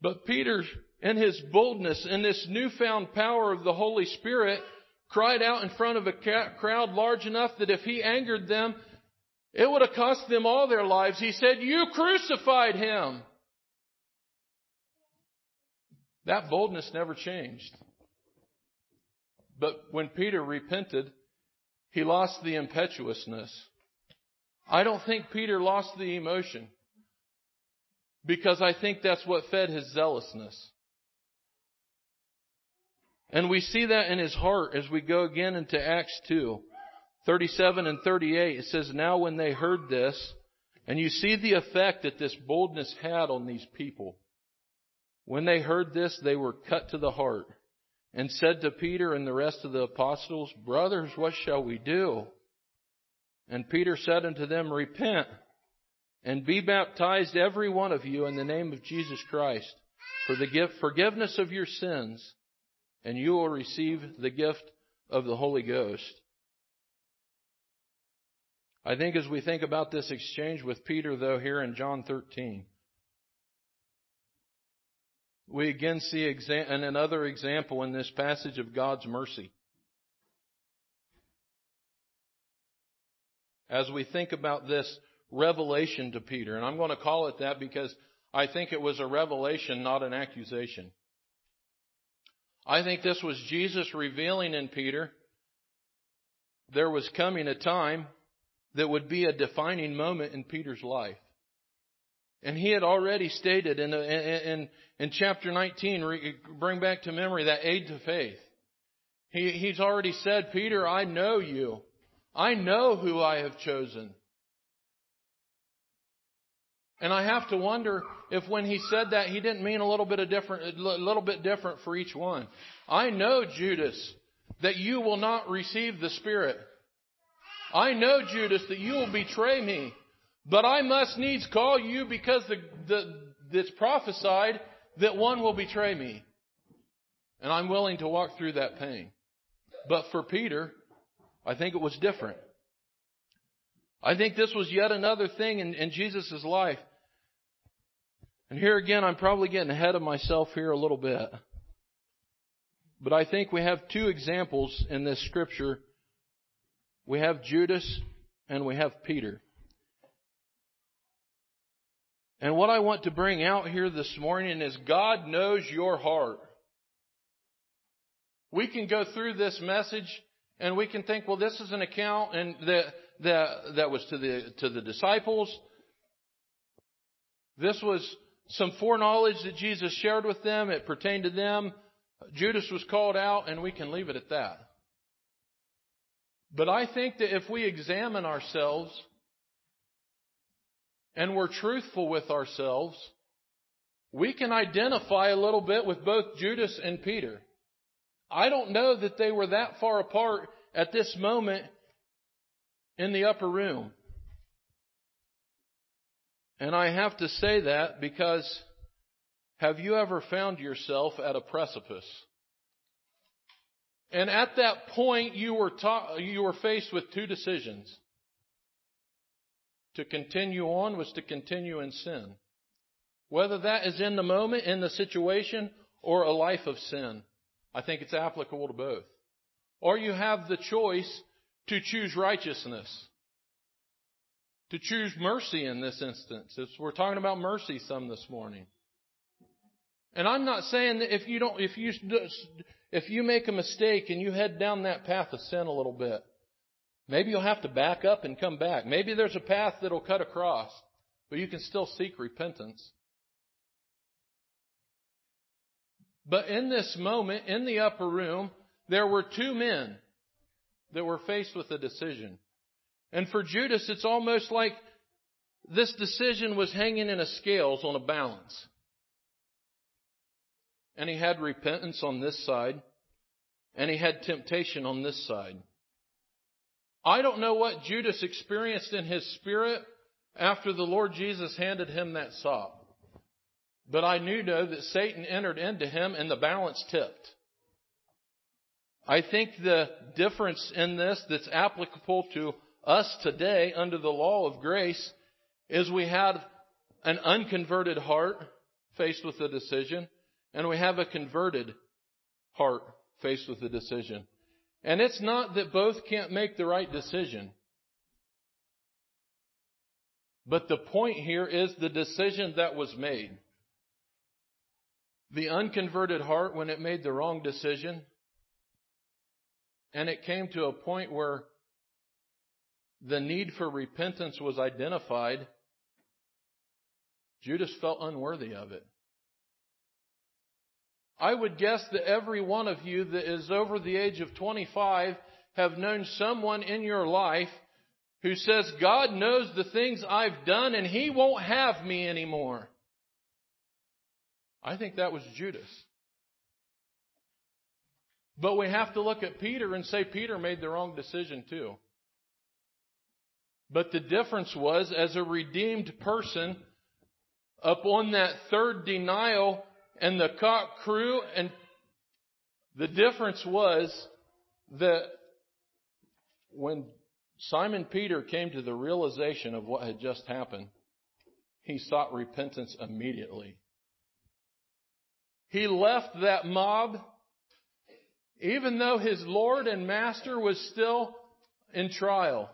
But Peter, in his boldness, in this newfound power of the Holy Spirit, cried out in front of a crowd large enough that if he angered them, it would have cost them all their lives. He said, You crucified him. That boldness never changed. But when Peter repented, he lost the impetuousness. I don't think Peter lost the emotion because I think that's what fed his zealousness. And we see that in his heart as we go again into Acts 2, 37 and 38. It says, Now when they heard this, and you see the effect that this boldness had on these people. When they heard this, they were cut to the heart and said to Peter and the rest of the apostles, Brothers, what shall we do? And Peter said unto them, Repent and be baptized every one of you in the name of Jesus Christ for the forgiveness of your sins and you will receive the gift of the Holy Ghost. I think as we think about this exchange with Peter, though, here in John 13, we again see exa- another example in this passage of God's mercy. As we think about this revelation to Peter, and I'm going to call it that because I think it was a revelation, not an accusation. I think this was Jesus revealing in Peter there was coming a time that would be a defining moment in Peter's life. And he had already stated in, in, in chapter 19, bring back to memory that aid to faith. He, he's already said, Peter, I know you. I know who I have chosen. And I have to wonder if when he said that, he didn't mean a little bit of different, a little bit different for each one. I know, Judas, that you will not receive the Spirit. I know, Judas, that you will betray me. But I must needs call you because the, the, it's prophesied that one will betray me. And I'm willing to walk through that pain. But for Peter, I think it was different. I think this was yet another thing in, in Jesus' life And here again, I'm probably getting ahead of myself here a little bit. But I think we have two examples in this scripture. We have Judas and we have Peter. And what I want to bring out here this morning is God knows your heart. We can go through this message and we can think, well, this is an account and that, that, that was to the, to the disciples. This was some foreknowledge that Jesus shared with them. It pertained to them. Judas was called out and we can leave it at that. But I think that if we examine ourselves and we're truthful with ourselves, we can identify a little bit with both Judas and Peter. I don't know that they were that far apart at this moment in the upper room. And I have to say that because have you ever found yourself at a precipice? And at that point, you were, ta- you were faced with two decisions. To continue on was to continue in sin. Whether that is in the moment, in the situation, or a life of sin. I think it's applicable to both. Or you have the choice to choose righteousness. To choose mercy in this instance. We're talking about mercy some this morning. And I'm not saying that if you don't, if you, if you make a mistake and you head down that path of sin a little bit, maybe you'll have to back up and come back. Maybe there's a path that'll cut across, but you can still seek repentance. But in this moment, in the upper room, there were two men that were faced with a decision. And for Judas, it's almost like this decision was hanging in a scales on a balance. And he had repentance on this side, and he had temptation on this side. I don't know what Judas experienced in his spirit after the Lord Jesus handed him that sop. But I knew know that Satan entered into him and the balance tipped. I think the difference in this that's applicable to us today under the law of grace is we have an unconverted heart faced with a decision and we have a converted heart faced with a decision. And it's not that both can't make the right decision. But the point here is the decision that was made. The unconverted heart, when it made the wrong decision, and it came to a point where the need for repentance was identified, Judas felt unworthy of it. I would guess that every one of you that is over the age of 25 have known someone in your life who says, God knows the things I've done and He won't have me anymore. I think that was Judas. But we have to look at Peter and say Peter made the wrong decision too. But the difference was, as a redeemed person, upon that third denial and the cock crew, and the difference was that when Simon Peter came to the realization of what had just happened, he sought repentance immediately. He left that mob, even though his Lord and Master was still in trial.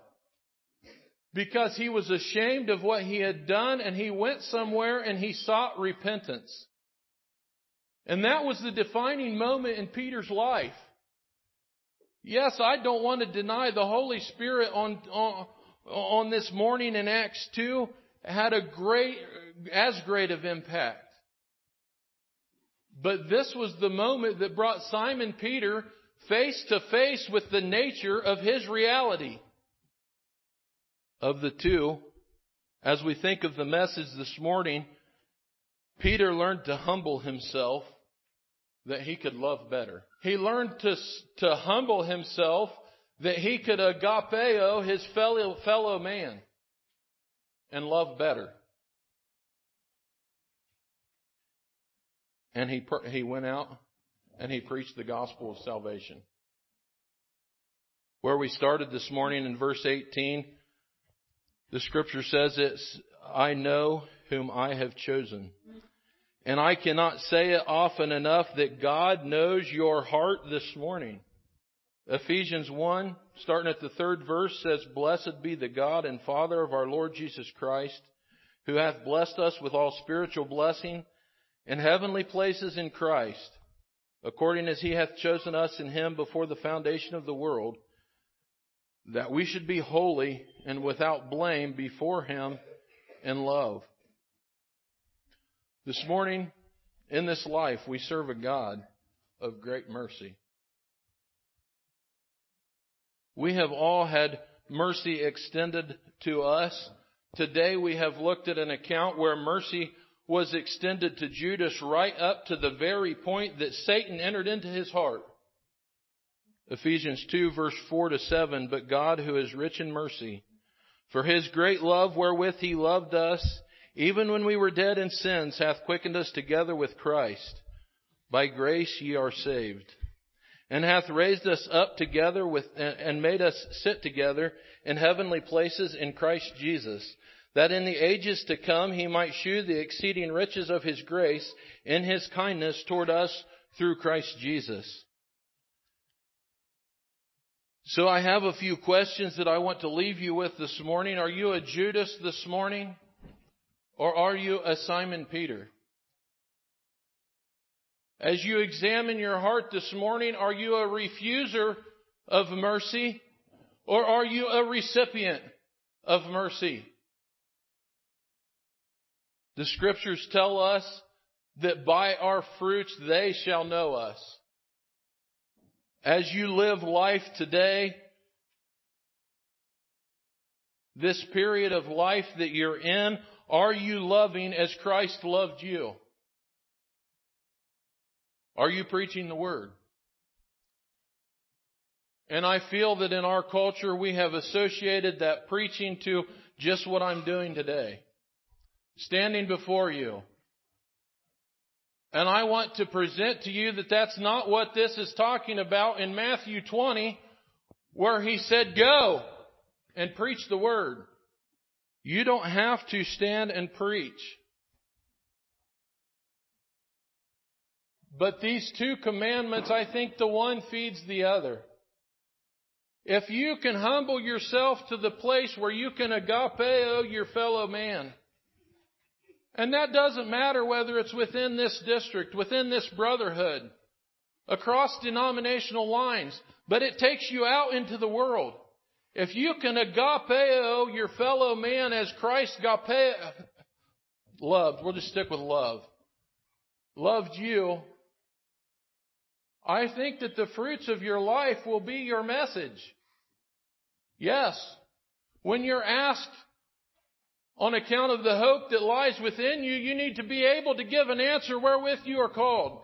Because he was ashamed of what he had done and he went somewhere and he sought repentance. And that was the defining moment in Peter's life. Yes, I don't want to deny the Holy Spirit on, on, on this morning in Acts 2 had a great, as great of impact. But this was the moment that brought Simon Peter face to face with the nature of his reality. Of the two, as we think of the message this morning, Peter learned to humble himself that he could love better. He learned to, to humble himself that he could agapeo his fellow, fellow man and love better. And he, he went out and he preached the gospel of salvation. Where we started this morning in verse 18, the scripture says it's, I know whom I have chosen. And I cannot say it often enough that God knows your heart this morning. Ephesians 1, starting at the third verse, says, Blessed be the God and Father of our Lord Jesus Christ, who hath blessed us with all spiritual blessing in heavenly places in Christ, according as he hath chosen us in him before the foundation of the world, that we should be holy and without blame before him in love. This morning, in this life, we serve a God of great mercy. We have all had mercy extended to us. Today we have looked at an account where mercy was extended to Judas right up to the very point that Satan entered into his heart. Ephesians 2 verse 4 to 7, but God who is rich in mercy, for his great love wherewith he loved us, even when we were dead in sins, hath quickened us together with Christ. By grace ye are saved and hath raised us up together with, and made us sit together in heavenly places in Christ Jesus, that in the ages to come he might shew the exceeding riches of his grace in his kindness toward us through Christ Jesus. So I have a few questions that I want to leave you with this morning. Are you a Judas this morning? Or are you a Simon Peter? As you examine your heart this morning, are you a refuser of mercy or are you a recipient of mercy? The scriptures tell us that by our fruits they shall know us. As you live life today, this period of life that you're in, are you loving as Christ loved you? Are you preaching the word? And I feel that in our culture we have associated that preaching to just what I'm doing today. Standing before you. And I want to present to you that that's not what this is talking about in Matthew 20, where he said, go and preach the word. You don't have to stand and preach. But these two commandments, I think the one feeds the other. If you can humble yourself to the place where you can agapeo your fellow man, and that doesn't matter whether it's within this district, within this brotherhood, across denominational lines, but it takes you out into the world. If you can agapeo your fellow man as Christ agapeo, loved, we'll just stick with love, loved you, I think that the fruits of your life will be your message. Yes. When you're asked on account of the hope that lies within you, you need to be able to give an answer wherewith you are called.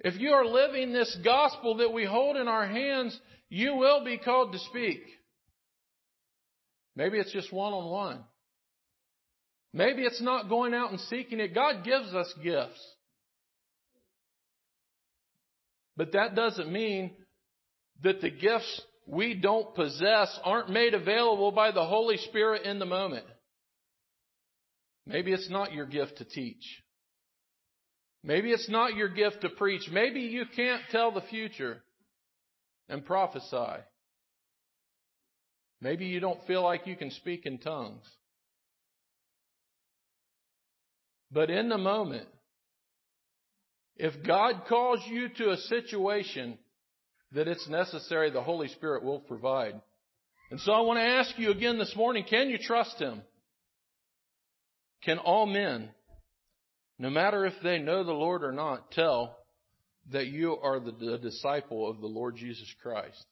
If you are living this gospel that we hold in our hands, you will be called to speak. Maybe it's just one on one. Maybe it's not going out and seeking it. God gives us gifts. But that doesn't mean that the gifts we don't possess aren't made available by the Holy Spirit in the moment. Maybe it's not your gift to teach. Maybe it's not your gift to preach. Maybe you can't tell the future and prophesy. Maybe you don't feel like you can speak in tongues. But in the moment, if God calls you to a situation that it's necessary, the Holy Spirit will provide. And so I want to ask you again this morning, can you trust Him? Can all men, no matter if they know the Lord or not, tell that you are the disciple of the Lord Jesus Christ?